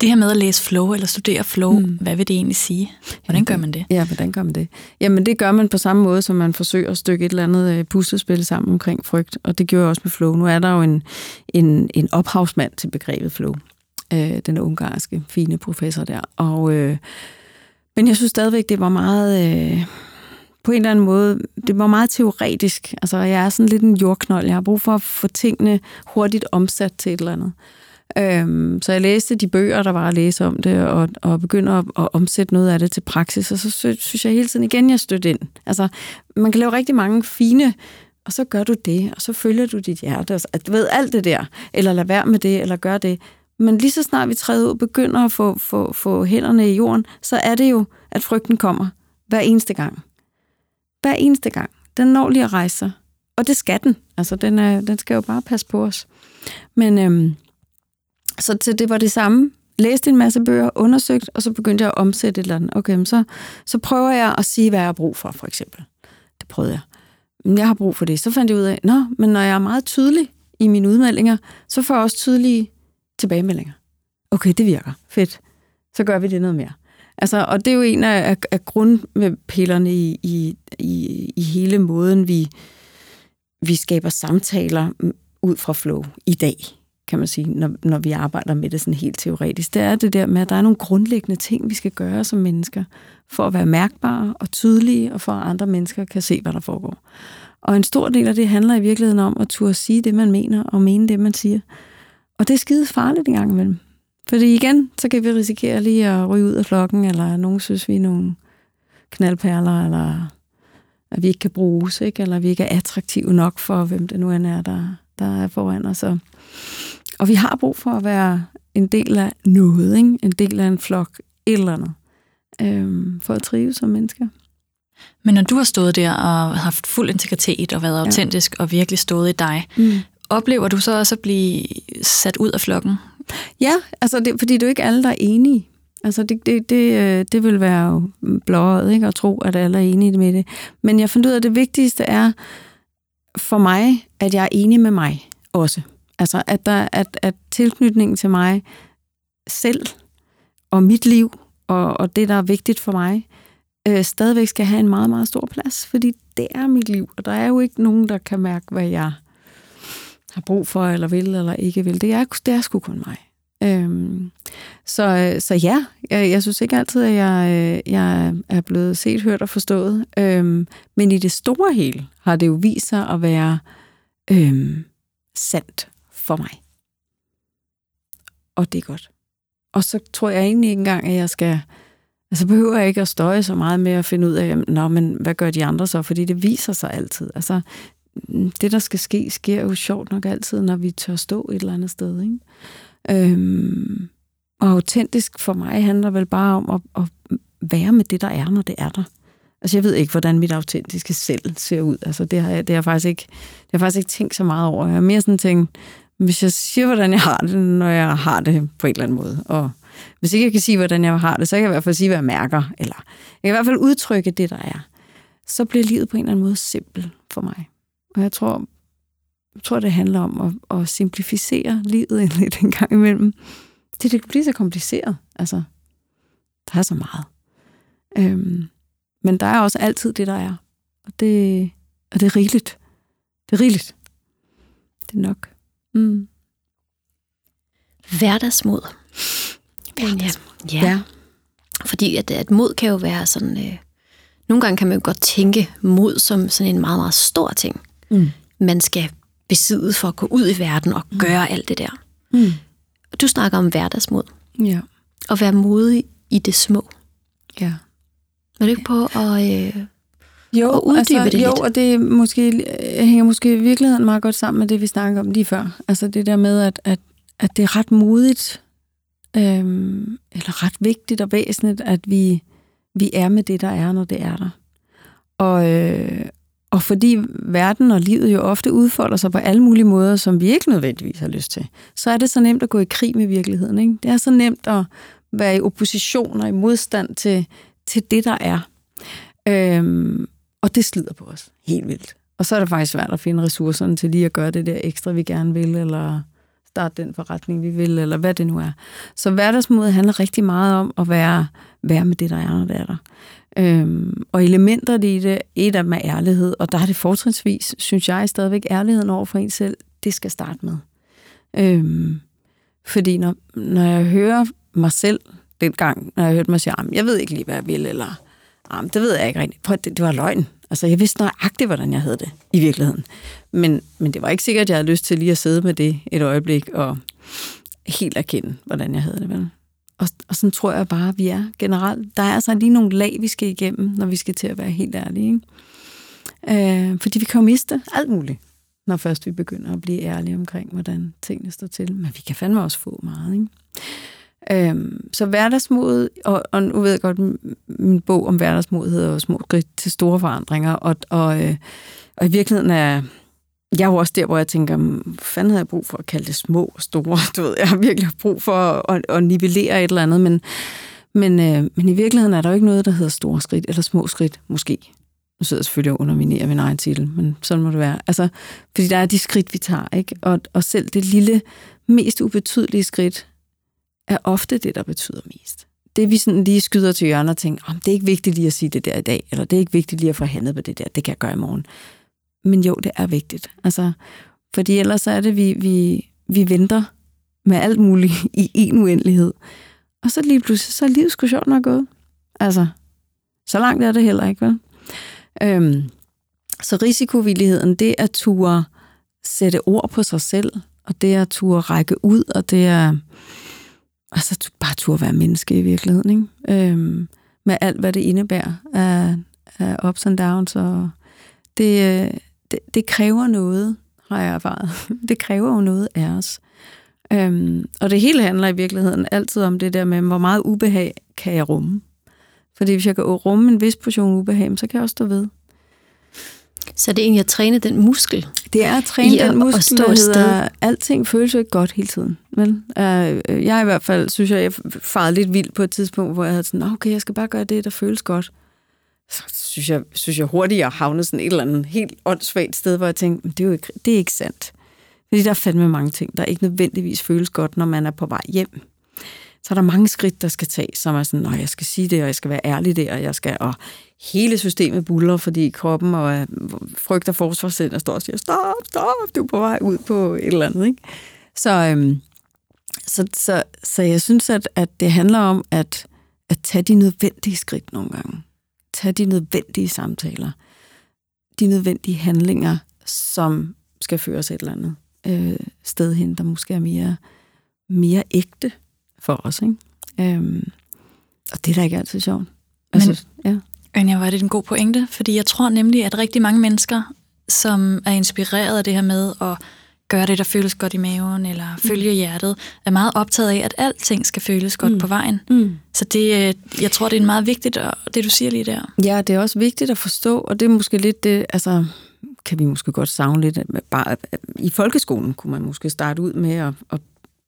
Det her med at læse flow eller studere flow, mm. hvad vil det egentlig sige? Hvordan gør man det? Ja, hvordan gør man det? Jamen, det gør man på samme måde, som man forsøger at stykke et eller andet øh, puslespil sammen omkring frygt, og det gjorde jeg også med flow. Nu er der jo en, en, en ophavsmand til begrebet flow, øh, den ungarske fine professor der, og øh, men jeg synes stadigvæk, det var meget... Øh, på en eller anden måde, det var meget teoretisk. Altså, jeg er sådan lidt en jordknold. Jeg har brug for at få tingene hurtigt omsat til et eller andet. Øhm, så jeg læste de bøger, der var at læse om det, og, og begynder at, at omsætte noget af det til praksis, og så synes jeg hele tiden igen, jeg støtter ind. Altså, man kan lave rigtig mange fine, og så gør du det, og så følger du dit hjerte, og du ved alt det der, eller lad være med det, eller gør det. Men lige så snart vi træder ud og begynder at få, få, få hænderne i jorden, så er det jo, at frygten kommer hver eneste gang. Hver eneste gang. Den når lige at rejse sig. Og det skal den. Altså, den, er, den skal jo bare passe på os. Men øhm, så til det var det samme. Læste en masse bøger, undersøgt, og så begyndte jeg at omsætte et eller andet. Okay, så, så prøver jeg at sige, hvad jeg har brug for, for eksempel. Det prøvede jeg. Men jeg har brug for det. Så fandt jeg ud af, nå, men når jeg er meget tydelig i mine udmeldinger, så får jeg også tydelige tilbagemeldinger. Okay, det virker. Fedt. Så gør vi det noget mere. Altså, og det er jo en af, af grundpillerne i, i, i, i hele måden, vi, vi skaber samtaler ud fra flow i dag, kan man sige, når, når vi arbejder med det sådan helt teoretisk. Det er det der med, at der er nogle grundlæggende ting, vi skal gøre som mennesker, for at være mærkbare og tydelige, og for at andre mennesker kan se, hvad der foregår. Og en stor del af det handler i virkeligheden om at turde sige det, man mener, og mene det, man siger. Og det er skide farligt en gang imellem. Fordi igen, så kan vi risikere lige at ryge ud af flokken, eller nogen synes, vi er nogle knaldperler, eller at vi ikke kan bruges, ikke? eller vi ikke er attraktive nok for, hvem det nu end er, der, der er foran os. Og, og vi har brug for at være en del af noget, ikke? en del af en flok, et eller andet, øhm, for at trives som mennesker. Men når du har stået der og haft fuld integritet og været ja. autentisk og virkelig stået i dig, mm. oplever du så også at blive sat ud af flokken? Ja, altså det, fordi det er jo ikke alle, der er enige. Altså det, det, det, øh, det vil være jo blåret, ikke? At tro, at alle er enige med det. Men jeg fandt ud af, at det vigtigste er for mig, at jeg er enig med mig også. Altså at, der, at, at tilknytningen til mig selv og mit liv og, og det, der er vigtigt for mig, øh, stadigvæk skal have en meget, meget stor plads. Fordi det er mit liv, og der er jo ikke nogen, der kan mærke, hvad jeg har brug for, eller vil, eller ikke vil. Det er, det er sgu kun mig. Øhm, så, så ja, jeg, jeg synes ikke altid, at jeg, jeg er blevet set, hørt og forstået. Øhm, men i det store hele har det jo vist sig at være øhm, sandt for mig. Og det er godt. Og så tror jeg egentlig ikke engang, at jeg skal... Altså behøver jeg ikke at støje så meget med at finde ud af, Nå, men hvad gør de andre så? Fordi det viser sig altid. Altså, det, der skal ske, sker jo sjovt nok altid, når vi tør stå et eller andet sted. Ikke? Øhm, og autentisk for mig handler vel bare om at, at være med det, der er, når det er der. Altså, jeg ved ikke, hvordan mit autentiske selv ser ud. Altså, det har jeg, det har jeg faktisk ikke, det har jeg faktisk ikke tænkt så meget over. Jeg har mere sådan tænkt, hvis jeg siger, hvordan jeg har det, når jeg har det på en eller anden måde, og hvis ikke jeg kan sige, hvordan jeg har det, så kan jeg i hvert fald sige, hvad jeg mærker, eller jeg kan i hvert fald udtrykke det, der er. Så bliver livet på en eller anden måde simpelt for mig. Og jeg tror, jeg tror, det handler om at, at simplificere livet lidt en gang imellem. Det, det kan blive så kompliceret. Altså, der er så meget. Øhm, men der er også altid det, der er. Og det, og det er rigeligt. Det er rigeligt. Det er nok. Mm. Hverdagsmod. Hverdagsmod. Ja. ja. Fordi at, at mod kan jo være sådan... Øh, nogle gange kan man jo godt tænke mod som sådan en meget, meget stor ting. Mm. Man skal besidde for at gå ud i verden og mm. gøre alt det der. Mm. Du snakker om hverdagsmod. Ja. Og være modig i det små. Ja. Vil du ikke på at, øh, jo, at uddybe altså, det jo, lidt? og det måske, hænger måske i virkeligheden meget godt sammen med det, vi snakkede om lige før. Altså det der med, at, at, at det er ret modigt, øhm, eller ret vigtigt og væsentligt, at vi, vi er med det, der er, når det er der. Og, øh, og fordi verden og livet jo ofte udfolder sig på alle mulige måder, som vi ikke nødvendigvis har lyst til, så er det så nemt at gå i krig med virkeligheden. Ikke? Det er så nemt at være i opposition og i modstand til, til det, der er. Øhm, og det slider på os helt vildt. Og så er det faktisk svært at finde ressourcerne til lige at gøre det der ekstra, vi gerne vil, eller starte den forretning, vi vil, eller hvad det nu er. Så hverdagsmod handler rigtig meget om at være, være med det, der er, når det er der. Øhm, og elementer i det, et af dem er ærlighed, og der er det fortrinsvis, synes jeg stadigvæk, ærligheden over for en selv, det skal starte med. Øhm, fordi når, når jeg hører mig selv dengang, når jeg hørte mig sige, jeg ved ikke lige, hvad jeg vil, eller det ved jeg ikke rigtigt. Prøv, det, det var løgn. Altså, jeg vidste nøjagtigt, hvordan jeg havde det i virkeligheden. Men, men det var ikke sikkert, at jeg havde lyst til lige at sidde med det et øjeblik og helt erkende, hvordan jeg havde det. Vel? Og, og sådan tror jeg bare, at vi er generelt. Der er altså lige nogle lag, vi skal igennem, når vi skal til at være helt ærlige. Ikke? Øh, fordi vi kan jo miste alt muligt, når først vi begynder at blive ærlige omkring, hvordan tingene står til. Men vi kan fandme også få meget. Ikke? Øhm, så hverdagsmod, og, og nu ved jeg godt, min bog om hverdagsmod hedder Små skridt til store forandringer, og, og, øh, og i virkeligheden er jeg er jo også der, hvor jeg tænker, fanden havde jeg brug for at kalde det små og store? Du ved, jeg har virkelig brug for at, at, at nivellere et eller andet, men, men, øh, men i virkeligheden er der jo ikke noget, der hedder store skridt eller små skridt, måske. Nu sidder jeg selvfølgelig og underminerer min egen titel, men sådan må det være. Altså, fordi der er de skridt, vi tager, ikke? Og, og selv det lille, mest ubetydelige skridt, er ofte det, der betyder mest. Det vi sådan lige skyder til hjørnet og tænker, oh, det er ikke vigtigt lige at sige det der i dag, eller det er ikke vigtigt lige at få handlet på det der, det kan jeg gøre i morgen. Men jo, det er vigtigt. Altså, fordi ellers er det, vi, vi, vi venter med alt muligt i en uendelighed. Og så lige pludselig, så er livet sgu sjovt nok gået. Altså, så langt er det heller ikke, vel? Øhm, så risikovilligheden, det er at ture sætte ord på sig selv, og det er at ture række ud, og det er altså bare turde være menneske i virkeligheden, ikke? Øhm, med alt, hvad det indebærer af, af ups and downs, og det, øh, det, det kræver noget, har jeg erfaret. Det kræver jo noget af os. Øhm, og det hele handler i virkeligheden altid om det der med, hvor meget ubehag kan jeg rumme. Fordi hvis jeg kan rumme en vis portion ubehag, så kan jeg også stå ved. Så det er egentlig at træne den muskel? Det er at træne den muskel, der hedder, alting føles jo ikke godt hele tiden. Vel? Uh, jeg i hvert fald synes, jeg, jeg farede lidt vildt på et tidspunkt, hvor jeg havde sådan, okay, jeg skal bare gøre det, der føles godt. Så synes jeg, synes jeg hurtigt, jeg havnede sådan et eller andet helt åndssvagt sted, hvor jeg tænkte, det er jo ikke, det er ikke sandt. Fordi der er fandme mange ting, der ikke nødvendigvis føles godt, når man er på vej hjem så er der mange skridt, der skal tages, som er sådan, at jeg skal sige det, og jeg skal være ærlig der, og jeg skal, og hele systemet buller, fordi kroppen og øh, frygter forsvarscenter står og siger, stop, stop, du er på vej ud på et eller andet. Ikke? Så, øhm, så, så, så jeg synes, at, at det handler om at, at tage de nødvendige skridt nogle gange. Tage de nødvendige samtaler. De nødvendige handlinger, som skal føres et eller andet øh, sted hen, der måske er mere, mere ægte for os. Ikke? Øhm, og det er da ikke altid sjovt. Altså, Men, ja. Anja, var det en god pointe, fordi jeg tror nemlig, at rigtig mange mennesker, som er inspireret af det her med at gøre det, der føles godt i maven, eller mm. følge hjertet, er meget optaget af, at alting skal føles godt mm. på vejen. Mm. Så det, øh, jeg tror, det er meget vigtigt, det du siger lige der. Ja, det er også vigtigt at forstå, og det er måske lidt det, altså kan vi måske godt savne lidt. Bare, I folkeskolen kunne man måske starte ud med at, at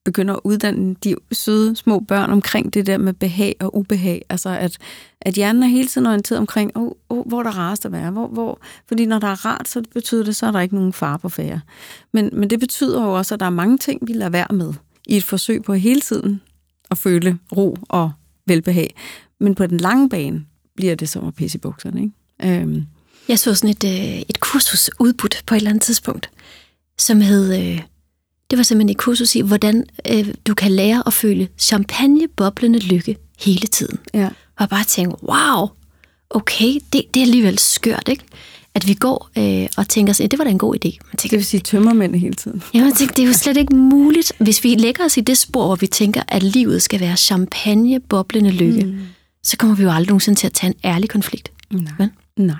begynder at uddanne de søde små børn omkring det der med behag og ubehag. Altså at, at hjernen er hele tiden orienteret omkring, oh, oh, hvor der er rarest at være. Hvor, hvor, fordi når der er rart, så betyder det, så er der ikke nogen far på færre. Men, men det betyder jo også, at der er mange ting, vi lader være med i et forsøg på hele tiden at føle ro og velbehag. Men på den lange bane bliver det som at pisse i bukserne. Ikke? Øhm. Jeg så sådan et, øh, et kursus udbudt på et eller andet tidspunkt, som hed... Øh det var simpelthen et kursus i, hvordan øh, du kan lære at føle champagneboblende lykke hele tiden. Ja. Og bare tænkte, wow, okay, det, det er alligevel skørt, ikke? At vi går øh, og tænker sådan, det var da en god idé. Man tænker, det vil sige tømmermænd hele tiden. Ja, man tænker, det er jo slet ikke muligt. Hvis vi lægger os i det spor, hvor vi tænker, at livet skal være champagneboblende lykke, mm. så kommer vi jo aldrig nogensinde til at tage en ærlig konflikt. Nej. Men? Nej.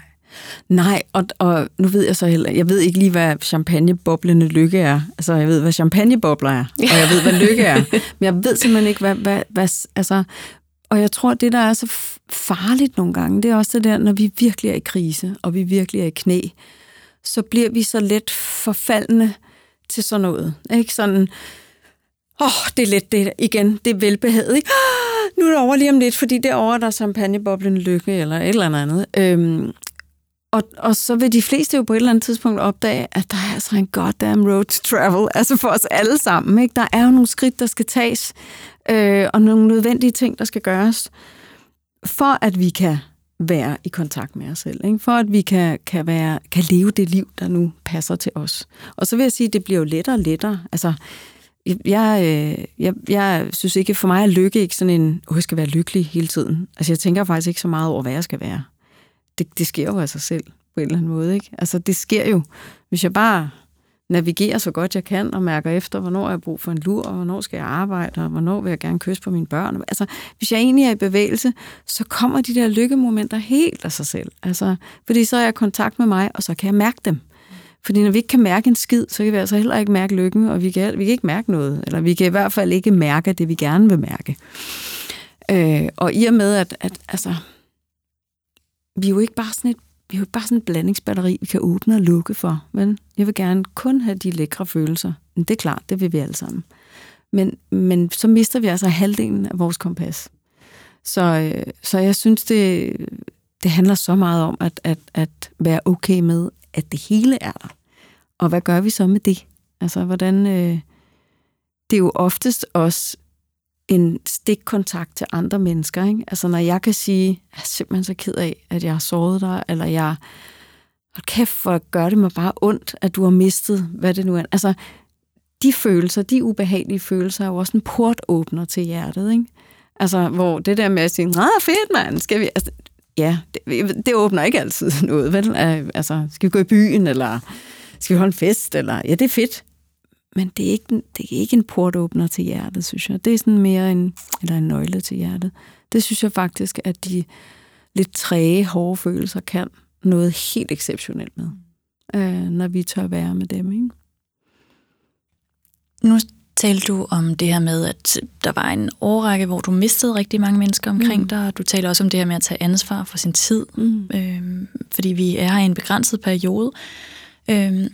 Nej, og, og nu ved jeg så heller, jeg ved ikke lige, hvad champagneboblende lykke er. Altså, jeg ved, hvad champagnebobler er, og jeg ved, hvad lykke er. Men jeg ved simpelthen ikke, hvad, hvad, hvad altså, og jeg tror, det, der er så farligt nogle gange, det er også det der, når vi virkelig er i krise, og vi virkelig er i knæ, så bliver vi så let forfaldende til sådan noget. Ikke sådan, åh, oh, det er let det igen, det er velbehaget, ikke? Ah, nu er det over lige om lidt, fordi derovre der er champagneboblende lykke, eller et eller andet. Øhm, og, og så vil de fleste jo på et eller andet tidspunkt opdage, at der er altså en goddamn road to travel, altså for os alle sammen. Ikke? Der er jo nogle skridt, der skal tages, øh, og nogle nødvendige ting, der skal gøres, for at vi kan være i kontakt med os selv. Ikke? For at vi kan, kan, være, kan leve det liv, der nu passer til os. Og så vil jeg sige, at det bliver jo lettere og lettere. Altså, jeg, øh, jeg, jeg synes ikke, for mig er lykke ikke sådan en, åh, oh, jeg skal være lykkelig hele tiden. Altså, jeg tænker faktisk ikke så meget over, hvad jeg skal være det, det sker jo af sig selv på en eller anden måde. Ikke? Altså, det sker jo, hvis jeg bare navigerer så godt jeg kan, og mærker efter, hvornår jeg har brug for en lur, og hvornår skal jeg arbejde, og hvornår vil jeg gerne kysse på mine børn. Altså, hvis jeg egentlig er i bevægelse, så kommer de der lykkemomenter helt af sig selv. Altså, fordi så er jeg i kontakt med mig, og så kan jeg mærke dem. Fordi når vi ikke kan mærke en skid, så kan vi altså heller ikke mærke lykken, og vi kan, vi kan ikke mærke noget. Eller vi kan i hvert fald ikke mærke det, vi gerne vil mærke. Øh, og i og med, at, at altså, vi er jo ikke bare sådan et vi er jo bare sådan et blandingsbatteri, vi kan åbne og lukke for. Men jeg vil gerne kun have de lækre følelser. Men det er klart, det vil vi alle sammen. Men, men så mister vi altså halvdelen af vores kompas. Så, øh, så jeg synes, det, det handler så meget om at, at, at være okay med, at det hele er der. Og hvad gør vi så med det? Altså, hvordan... Øh, det er jo oftest også en stikkontakt til andre mennesker. Ikke? Altså når jeg kan sige, jeg er simpelthen så ked af, at jeg har såret dig, eller jeg, hold kæft, hvor gør det mig bare ondt, at du har mistet, hvad det nu er. Altså, de følelser, de ubehagelige følelser, er jo også en portåbner til hjertet. Ikke? Altså, hvor det der med at sige, nej, fedt mand, skal vi... Altså, ja, det, det åbner ikke altid noget, vel? Altså, skal vi gå i byen, eller skal vi holde en fest, eller... Ja, det er fedt men det er, ikke, det er ikke en portåbner til hjertet, synes jeg. Det er sådan mere en, eller en nøgle til hjertet. Det synes jeg faktisk, at de lidt træge, hårde følelser kan noget helt exceptionelt med, øh, når vi tør være med dem. Ikke? Nu talte du om det her med, at der var en årrække, hvor du mistede rigtig mange mennesker omkring mm. dig. Du taler også om det her med at tage ansvar for sin tid, mm. øhm, fordi vi er her i en begrænset periode. Øhm,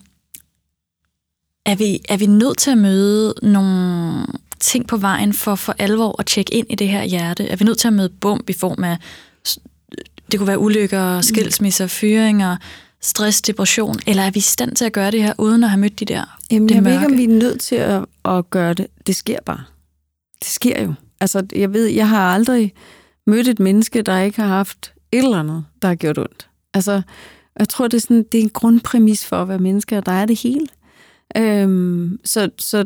er, vi, er vi nødt til at møde nogle ting på vejen for for alvor at tjekke ind i det her hjerte? Er vi nødt til at møde bump i form af, det kunne være ulykker, mm. skilsmisser, fyringer, stress, depression, eller er vi i stand til at gøre det her, uden at have mødt de der Jamen, det jeg mørke? ved ikke, om vi er nødt til at, at gøre det. Det sker bare. Det sker jo. Altså, jeg ved, jeg har aldrig mødt et menneske, der ikke har haft et eller andet, der har gjort ondt. Altså, jeg tror, det er, sådan, det er en grundpræmis for at være menneske, og der er det hele. Øhm, så, så,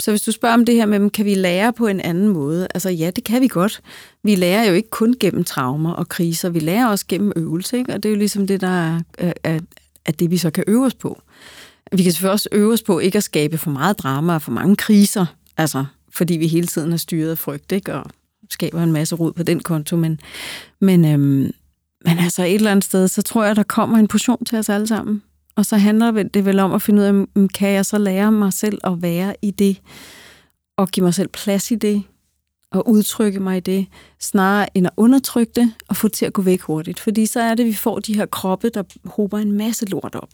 så hvis du spørger om det her med, kan vi lære på en anden måde? Altså ja, det kan vi godt. Vi lærer jo ikke kun gennem traumer og kriser, vi lærer også gennem øvelse, ikke? og det er jo ligesom det, der er, er, er det, vi så kan øve os på. Vi kan selvfølgelig også øve os på ikke at skabe for meget drama og for mange kriser, altså fordi vi hele tiden har styret af frygt, ikke? og skaber en masse rod på den konto, men, men, øhm, men altså et eller andet sted, så tror jeg, der kommer en portion til os alle sammen. Og så handler det vel om at finde ud af, kan jeg så lære mig selv at være i det, og give mig selv plads i det, og udtrykke mig i det, snarere end at undertrykke det, og få det til at gå væk hurtigt. Fordi så er det, at vi får de her kroppe, der hober en masse lort op.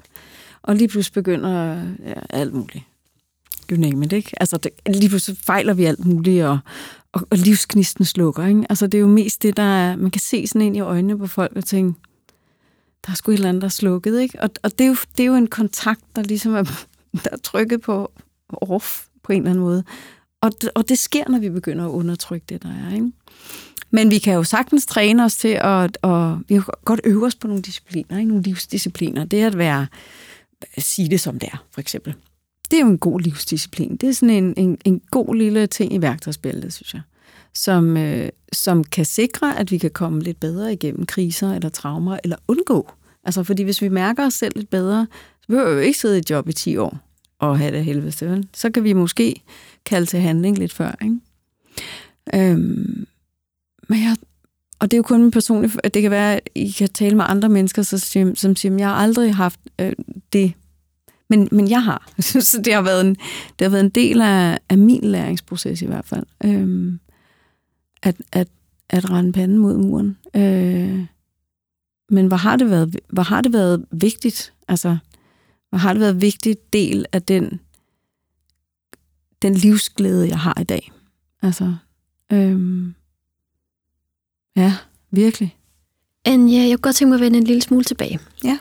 Og lige pludselig begynder ja, alt muligt. You name it, ikke? Altså, det, lige pludselig fejler vi alt muligt, og, og, og livsknisten slukker, ikke? Altså, det er jo mest det, der er, man kan se sådan ind i øjnene på folk og tænke, der er sgu et eller andet, der er slukket, ikke? Og, og det, er jo, det er jo en kontakt, der ligesom er, der er trykket på off på en eller anden måde. Og, og det sker, når vi begynder at undertrykke det, der er, ikke? Men vi kan jo sagtens træne os til at, og vi kan godt øve os på nogle discipliner, ikke? nogle livsdiscipliner. Det er at være, at sige det som det er, for eksempel. Det er jo en god livsdisciplin. Det er sådan en, en, en god lille ting i værktøjsbæltet, synes jeg som, øh, som kan sikre, at vi kan komme lidt bedre igennem kriser eller traumer, eller undgå. Altså, fordi hvis vi mærker os selv lidt bedre, så behøver vi jo ikke sidde i et job i 10 år og have det helvede vel? Så kan vi måske kalde til handling lidt før, ikke? Øhm, men jeg, og det er jo kun personlig det kan være, at I kan tale med andre mennesker, så, som siger, at jeg har aldrig haft øh, det, men, men jeg har. så det har været en, det har været en del af, af min læringsproces i hvert fald. Øhm, at, at, at rende panden mod muren. Øh, men hvor har, det været, hvor har det været vigtigt? Altså, hvor har det været en vigtig del af den, den livsglæde, jeg har i dag? Altså, øh, ja, virkelig. Anja, jeg kunne godt tænke mig at vende en lille smule tilbage. Ja.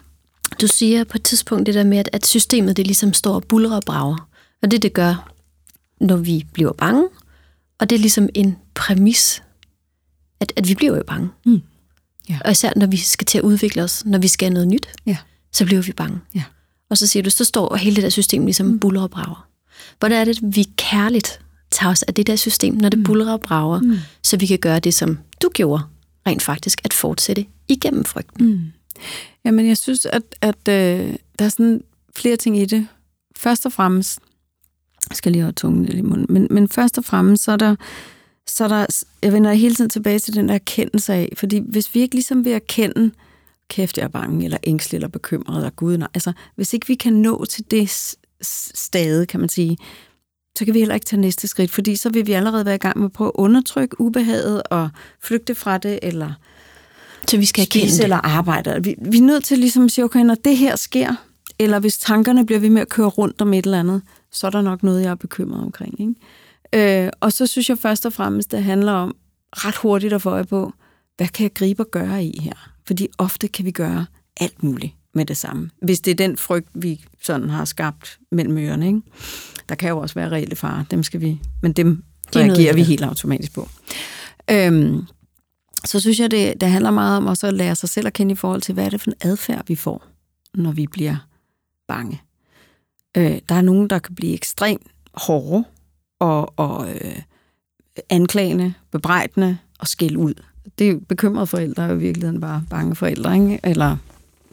Du siger på et tidspunkt det der med, at systemet det ligesom står og bulrer og brager. Og det, det gør, når vi bliver bange, og det er ligesom en præmis, at, at vi bliver jo bange. Mm. Ja. Og især når vi skal til at udvikle os, når vi skal noget nyt, ja. så bliver vi bange. Ja. Og så siger du, så står hele det der system ligesom mm. buller og brager. Hvordan er det, at vi kærligt tager os af det der system, når det mm. buller og brager, mm. så vi kan gøre det, som du gjorde, rent faktisk, at fortsætte igennem frygten? Mm. Jamen, jeg synes, at, at øh, der er sådan flere ting i det. Først og fremmest, jeg skal lige have tungen lidt i munden, men, men først og fremmest, så er der, så er der, jeg vender hele tiden tilbage til den der erkendelse af, fordi hvis vi ikke ligesom vil erkende, kæft, jeg er bange, eller ængstelig, eller bekymret, eller gud, nej, altså, hvis ikke vi kan nå til det stade, kan man sige, så kan vi heller ikke tage næste skridt, fordi så vil vi allerede være i gang med at prøve at undertrykke ubehaget og flygte fra det, eller så vi skal det. eller arbejde. Vi, vi er nødt til ligesom at sige, okay, når det her sker, eller hvis tankerne bliver ved med at køre rundt om et eller andet, så er der nok noget, jeg er bekymret omkring. Ikke? Øh, og så synes jeg først og fremmest, det handler om ret hurtigt at få øje på, hvad kan jeg gribe og gøre i her? Fordi ofte kan vi gøre alt muligt med det samme. Hvis det er den frygt, vi sådan har skabt mellem ørerne. Ikke? Der kan jo også være reelle farer, dem skal vi, men dem de reagerer vi helt automatisk på. Øhm, så synes jeg, det, det handler meget om også at lære sig selv at kende i forhold til, hvad er det for en adfærd, vi får, når vi bliver bange. Øh, der er nogen, der kan blive ekstremt hårde og, og øh, anklagende, bebrejdende og skille ud. Det er bekymrede forældre er i virkeligheden bare bange forældre, ikke? eller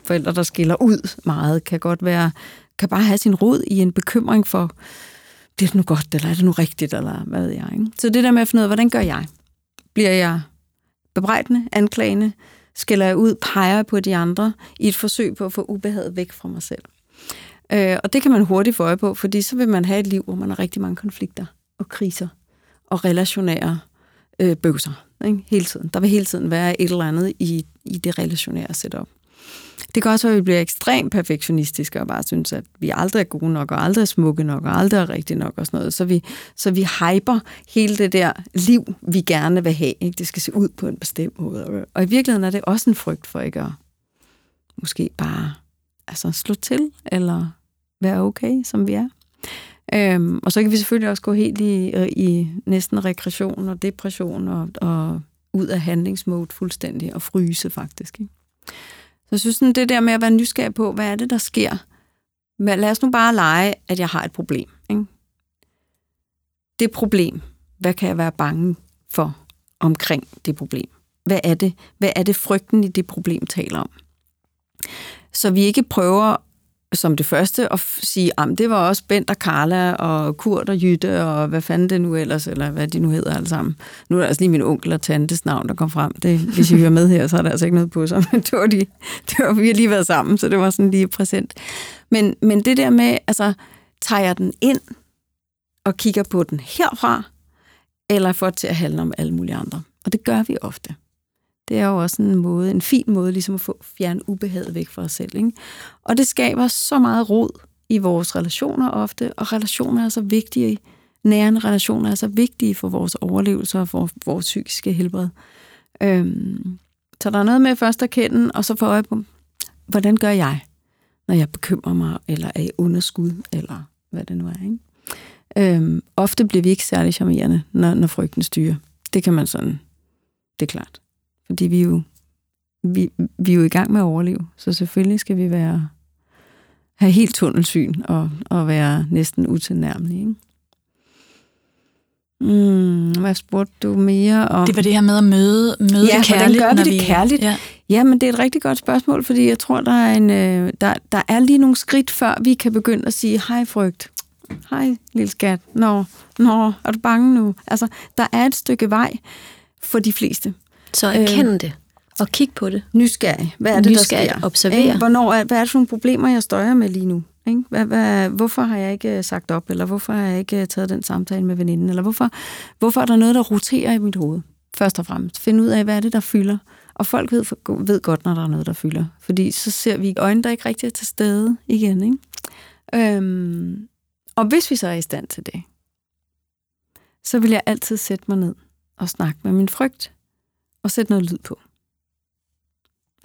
forældre, der skiller ud meget, kan godt være, kan bare have sin rod i en bekymring for, bliver det nu godt, eller er det nu rigtigt, eller hvad ved jeg. Ikke? Så det der med at finde ud af, hvordan gør jeg? Bliver jeg bebrejdende, anklagende, skiller jeg ud, peger på de andre, i et forsøg på at få ubehaget væk fra mig selv. Øh, og det kan man hurtigt få øje på, fordi så vil man have et liv, hvor man har rigtig mange konflikter og kriser og relationære øh, bøvser ikke? hele tiden. Der vil hele tiden være et eller andet i, i det relationære setup. Det kan også være, at vi bliver ekstremt perfektionistiske og bare synes, at vi aldrig er gode nok, og aldrig er smukke nok, og aldrig er rigtige nok og sådan noget. Så vi, så vi hyper hele det der liv, vi gerne vil have. Ikke? Det skal se ud på en bestemt måde. Og i virkeligheden er det også en frygt for ikke at måske bare altså, slå til, eller være okay, som vi er. Øhm, og så kan vi selvfølgelig også gå helt i, øh, i næsten regression og depression og, og ud af handlingsmode fuldstændig og fryse faktisk. Ikke? Så jeg synes, sådan, det der med at være nysgerrig på, hvad er det, der sker? Men lad os nu bare lege, at jeg har et problem. Ikke? Det problem, hvad kan jeg være bange for omkring det problem? Hvad er det, hvad er det frygten i det problem taler om? Så vi ikke prøver som det første at sige, at det var også Bent og Carla og Kurt og Jytte og hvad fanden det nu ellers, eller hvad de nu hedder alle sammen. Nu er det altså lige min onkel og tantes navn, der kom frem. Det, hvis I hører med her, så er der altså ikke noget på sig, men det var, de, det var vi har lige været sammen, så det var sådan lige præsent. Men, men det der med, altså, tager jeg den ind og kigger på den herfra, eller får det til at handle om alle mulige andre. Og det gør vi ofte. Det er jo også en måde, en fin måde ligesom at få fjerne ubehaget væk fra os selv. Ikke? Og det skaber så meget rod i vores relationer ofte, og relationer er så vigtige, nærende relationer er så vigtige for vores overlevelse og for vores psykiske helbred. Øhm, så der er noget med først at kende, og så få øje på, hvordan gør jeg, når jeg bekymrer mig, eller er i underskud, eller hvad det nu er. Ikke? Øhm, ofte bliver vi ikke særlig charmerende, når, når frygten styrer. Det kan man sådan, det er klart. Fordi vi er jo, vi, vi er jo i gang med at overleve, så selvfølgelig skal vi være have helt tunnelsyn og, og være næsten utilnærmelige. Ikke? Mm, hvad spurgte du mere om? Det var det her med at møde, møde ja, det kærligt. gør vi det vi, kærligt? Ja. ja, men det er et rigtig godt spørgsmål, fordi jeg tror, der er, en, øh, der, der er lige nogle skridt, før vi kan begynde at sige, hej frygt, hej lille skat, nå, nå, er du bange nu? Altså, der er et stykke vej for de fleste. Så erkende øh, det, og kig på det. Nysgerrig. Hvad er det, nysgerrig, der sker? observere. Hvornår er, hvad er det for nogle problemer, jeg støjer med lige nu? Ikke? Hvad, hvad, hvorfor har jeg ikke sagt op, eller hvorfor har jeg ikke taget den samtale med veninden, eller hvorfor, hvorfor er der noget, der roterer i mit hoved? Først og fremmest. Find ud af, hvad er det, der fylder. Og folk ved, ved godt, når der er noget, der fylder. Fordi så ser vi øjne, der ikke rigtig er til stede igen. Ikke? Øhm, og hvis vi så er i stand til det, så vil jeg altid sætte mig ned og snakke med min frygt og sætte noget lyd på.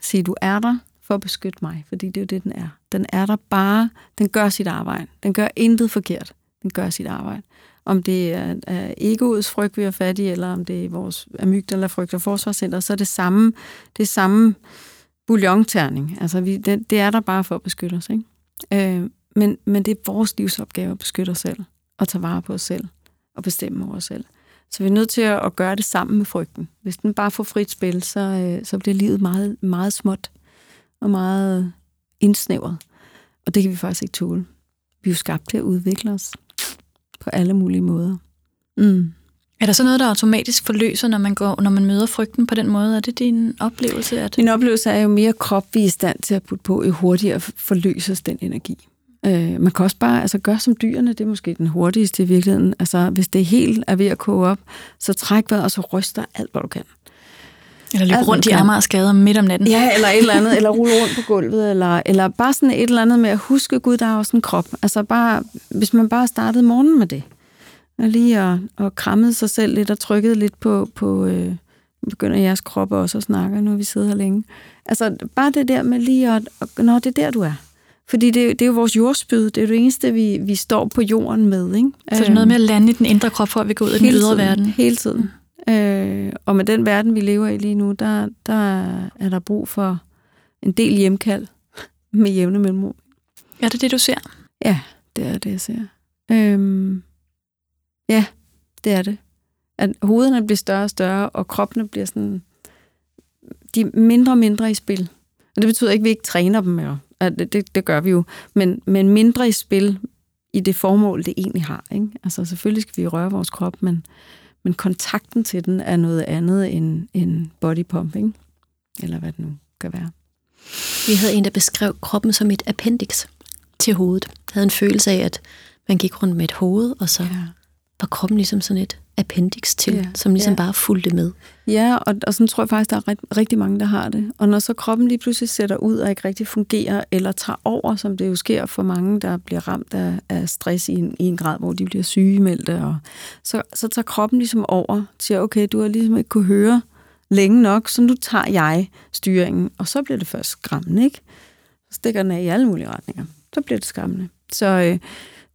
Sig, du er der for at beskytte mig, fordi det er jo det, den er. Den er der bare, den gør sit arbejde. Den gør intet forkert. Den gør sit arbejde. Om det er, er egoets frygt, vi er fat i, eller om det er vores amygdala frygt og forsvarscenter, så er det samme, det er samme bouillonterning. Altså, vi, det, det er der bare for at beskytte os. Ikke? Øh, men, men det er vores livsopgave at beskytte os selv, og tage vare på os selv, og bestemme over os selv. Så vi er nødt til at gøre det sammen med frygten. Hvis den bare får frit spil, så, øh, så bliver livet meget, meget småt og meget indsnævret. Og det kan vi faktisk ikke tåle. Vi er jo skabt til at udvikle os på alle mulige måder. Mm. Er der så noget, der automatisk forløser, når man, går, når man møder frygten på den måde? Er det din oplevelse? At... Min oplevelse er jo mere krop, vi er i stand til at putte på, jo hurtigere forløses den energi. Øh, man kan også bare altså, gøre som dyrene, det er måske den hurtigste i virkeligheden. Altså, hvis det helt er ved at koge op, så træk vejret, og så ryster alt, hvad du kan. Eller løbe rundt i Amager skader midt om natten. Ja, eller et eller andet, eller rulle rundt på gulvet, eller, eller bare sådan et eller andet med at huske, Gud, der er også en krop. Altså bare, hvis man bare startede morgen med det, og lige at, krammede sig selv lidt og trykkede lidt på, på øh, begynder jeres krop også at snakke, nu vi siddet her længe. Altså bare det der med lige at, at når det er der, du er. Fordi det, det er jo vores jordspyd. Det er jo det eneste, vi, vi står på jorden med. Ikke? Så det er noget med at lande i den indre krop, for at vi går ud i den ydre tiden, verden. Hele tiden. Øh, og med den verden, vi lever i lige nu, der, der er der brug for en del hjemkald med jævne mellemrum. Er det det, du ser? Ja, det er det, jeg ser. Øhm, ja, det er det. At hovederne bliver større og større, og kroppene bliver sådan... De er mindre og mindre i spil. Og det betyder ikke, at vi ikke træner dem mere det, det, det gør vi jo, men, men mindre i spil i det formål, det egentlig har. Ikke? Altså selvfølgelig skal vi røre vores krop, men, men kontakten til den er noget andet end, end body pumping, eller hvad det nu kan være. Vi havde en, der beskrev kroppen som et appendix. til hovedet. Jeg havde en følelse af, at man gik rundt med et hoved, og så ja. Var kroppen ligesom sådan et appendix til, ja. som ligesom ja. bare fulgte med. Ja, og, og sådan tror jeg faktisk, der er ret, rigtig mange, der har det. Og når så kroppen lige pludselig sætter ud og ikke rigtig fungerer, eller tager over, som det jo sker for mange, der bliver ramt af, af stress i en, i en grad, hvor de bliver sygemeldte, og så, så tager kroppen ligesom over til, okay, du har ligesom ikke kunne høre længe nok, så nu tager jeg styringen, og så bliver det først skræmmende, ikke? Så stikker den af i alle mulige retninger. Så bliver det skræmmende. Så, øh,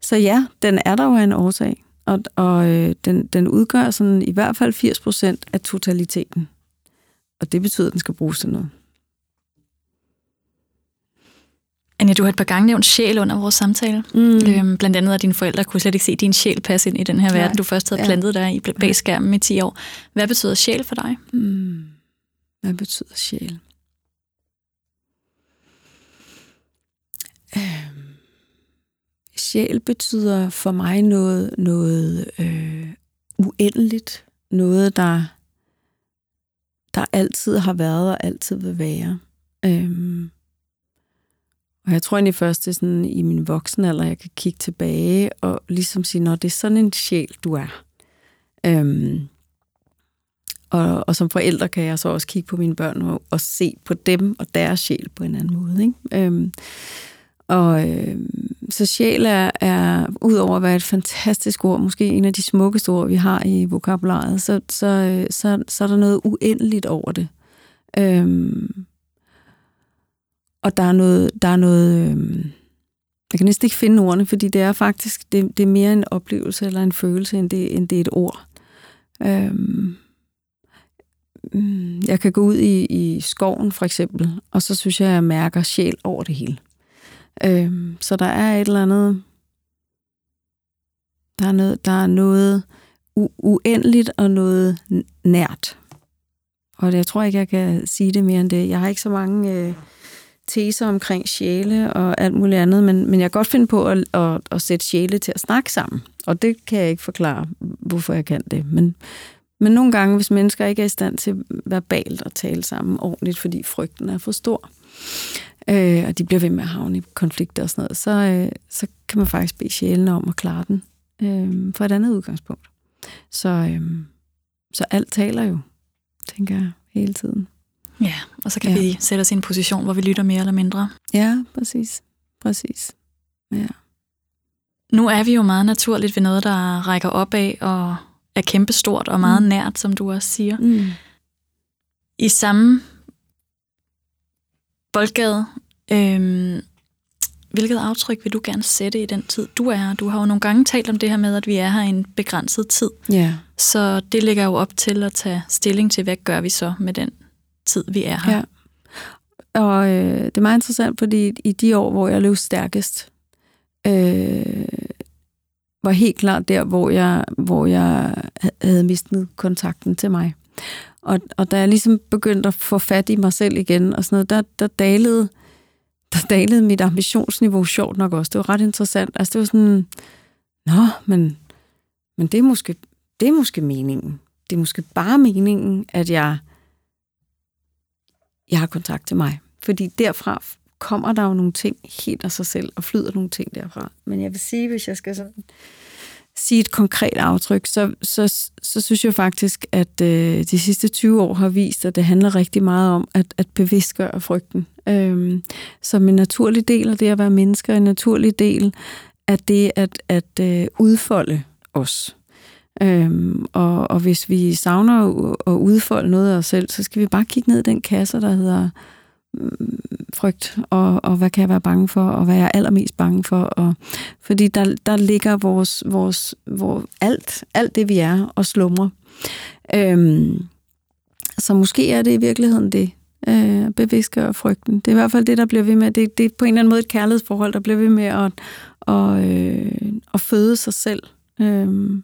så ja, den er der jo af en årsag og, og øh, den, den udgør sådan i hvert fald 80 procent af totaliteten. Og det betyder, at den skal bruges til noget. Anja, du har et par gange nævnt sjæl under vores samtale. Mm. Øhm, blandt andet, at dine forældre kunne slet ikke se din sjæl passe ind i den her verden, du først havde ja. plantet dig i bag skærmen i 10 år. Hvad betyder sjæl for dig? Mm. Hvad betyder sjæl? Øhm sjæl betyder for mig noget, noget øh, uendeligt. Noget, der, der altid har været og altid vil være. Øhm, og jeg tror egentlig først, det er sådan i min voksen alder, jeg kan kigge tilbage og ligesom sige, når det er sådan en sjæl, du er. Øhm, og, og som forældre kan jeg så også kigge på mine børn og, og se på dem og deres sjæl på en anden måde. Ikke? Øhm, og øh, så sjæl er, er, udover at være et fantastisk ord, måske en af de smukkeste ord, vi har i vokabularet, så, så, øh, så, så er der noget uendeligt over det. Øhm, og der er noget, der er noget øhm, jeg kan næsten ikke finde ordene, fordi det er faktisk, det, det er mere en oplevelse eller en følelse, end det, end det er et ord. Øhm, mm, jeg kan gå ud i, i skoven for eksempel, og så synes jeg, at jeg mærker sjæl over det hele. Øh, så der er et eller andet, der er noget, der er noget u- uendeligt og noget nært. Og jeg tror ikke, jeg kan sige det mere end det. Jeg har ikke så mange øh, teser omkring sjæle og alt muligt andet, men, men jeg kan godt finde på at, at, at sætte sjæle til at snakke sammen. Og det kan jeg ikke forklare, hvorfor jeg kan det. Men, men nogle gange, hvis mennesker ikke er i stand til verbalt at tale sammen ordentligt, fordi frygten er for stor, øh, og de bliver ved med at havne i konflikter og sådan noget, så, øh, så kan man faktisk bede sjælen om at klare den øh, fra et andet udgangspunkt. Så, øh, så alt taler jo, tænker jeg, hele tiden. Ja, og så kan ja. vi sætte os i en position, hvor vi lytter mere eller mindre. Ja, præcis. Præcis. Ja. Nu er vi jo meget naturligt ved noget, der rækker op af og er kæmpestort og meget mm. nært, som du også siger. Mm. I samme boldgade. Øhm, hvilket aftryk vil du gerne sætte i den tid, du er her? Du har jo nogle gange talt om det her med, at vi er her i en begrænset tid. Ja. Så det ligger jo op til at tage stilling til, hvad gør vi så med den tid, vi er her. Ja. Og øh, det er meget interessant, fordi i de år, hvor jeg løb stærkest, øh, var helt klart der, hvor jeg, hvor jeg havde mistet kontakten til mig. Og, og da jeg ligesom begyndte at få fat i mig selv igen, og sådan noget, der, der dalede der dalede mit ambitionsniveau sjovt nok også. Det var ret interessant. Altså det var sådan, nå, men, men det, er måske, det er måske meningen. Det er måske bare meningen, at jeg, jeg har kontakt til mig. Fordi derfra kommer der jo nogle ting helt af sig selv, og flyder nogle ting derfra. Men jeg vil sige, hvis jeg skal sådan sige et konkret aftryk, så, så, så synes jeg faktisk, at øh, de sidste 20 år har vist, at det handler rigtig meget om at, at bevidstgøre frygten. Øhm, som en naturlig del af det at være mennesker, en naturlig del af det at, at øh, udfolde os. Øhm, og, og hvis vi savner at udfolde noget af os selv, så skal vi bare kigge ned i den kasse, der hedder frygt, og, og hvad kan jeg være bange for, og hvad jeg er allermest bange for. Og, fordi der, der ligger vores, vores, vores, alt, alt det, vi er, og slumrer. Øhm, så måske er det i virkeligheden det, øh, bevidstgøre frygten. Det er i hvert fald det, der bliver ved med. Det, det er på en eller anden måde et kærlighedsforhold, der bliver ved med at, og, øh, at føde sig selv. Øhm,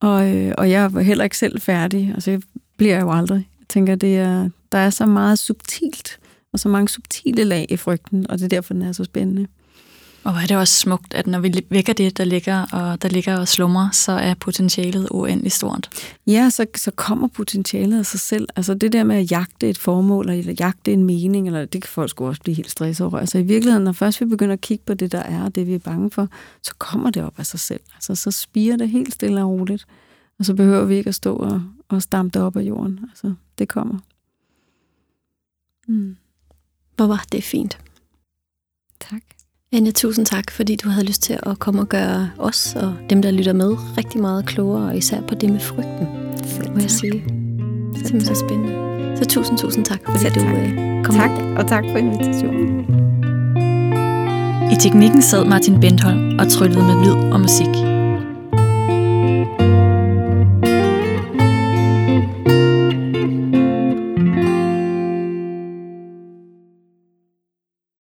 og, øh, og jeg er heller ikke selv færdig. Altså, jeg bliver jo aldrig. Jeg tænker, det er, der er så meget subtilt og så mange subtile lag i frygten, og det er derfor, den er så spændende. Og hvor er det også smukt, at når vi vækker det, der ligger og, der ligger og slummer, så er potentialet uendelig stort. Ja, så, så kommer potentialet af sig selv. Altså det der med at jagte et formål, eller jagte en mening, eller det kan folk sgu også blive helt stresset over. Altså i virkeligheden, når først vi begynder at kigge på det, der er, og det vi er bange for, så kommer det op af sig selv. Altså så spiger det helt stille og roligt. Og så behøver vi ikke at stå og, og stampe det op af jorden. Altså det kommer. Mm. Hvor var det fint. Tak. Anja, tusind tak, fordi du havde lyst til at komme og gøre os og dem, der lytter med, rigtig meget klogere, og især på det med frygten, Selv må jeg sige. Det er simpelthen så spændende. Så tusind, tusind tak, fordi Selv du tak. Øh, kom Tak, og tak for invitationen. I teknikken sad Martin Bentholm og tryllede med lyd og musik.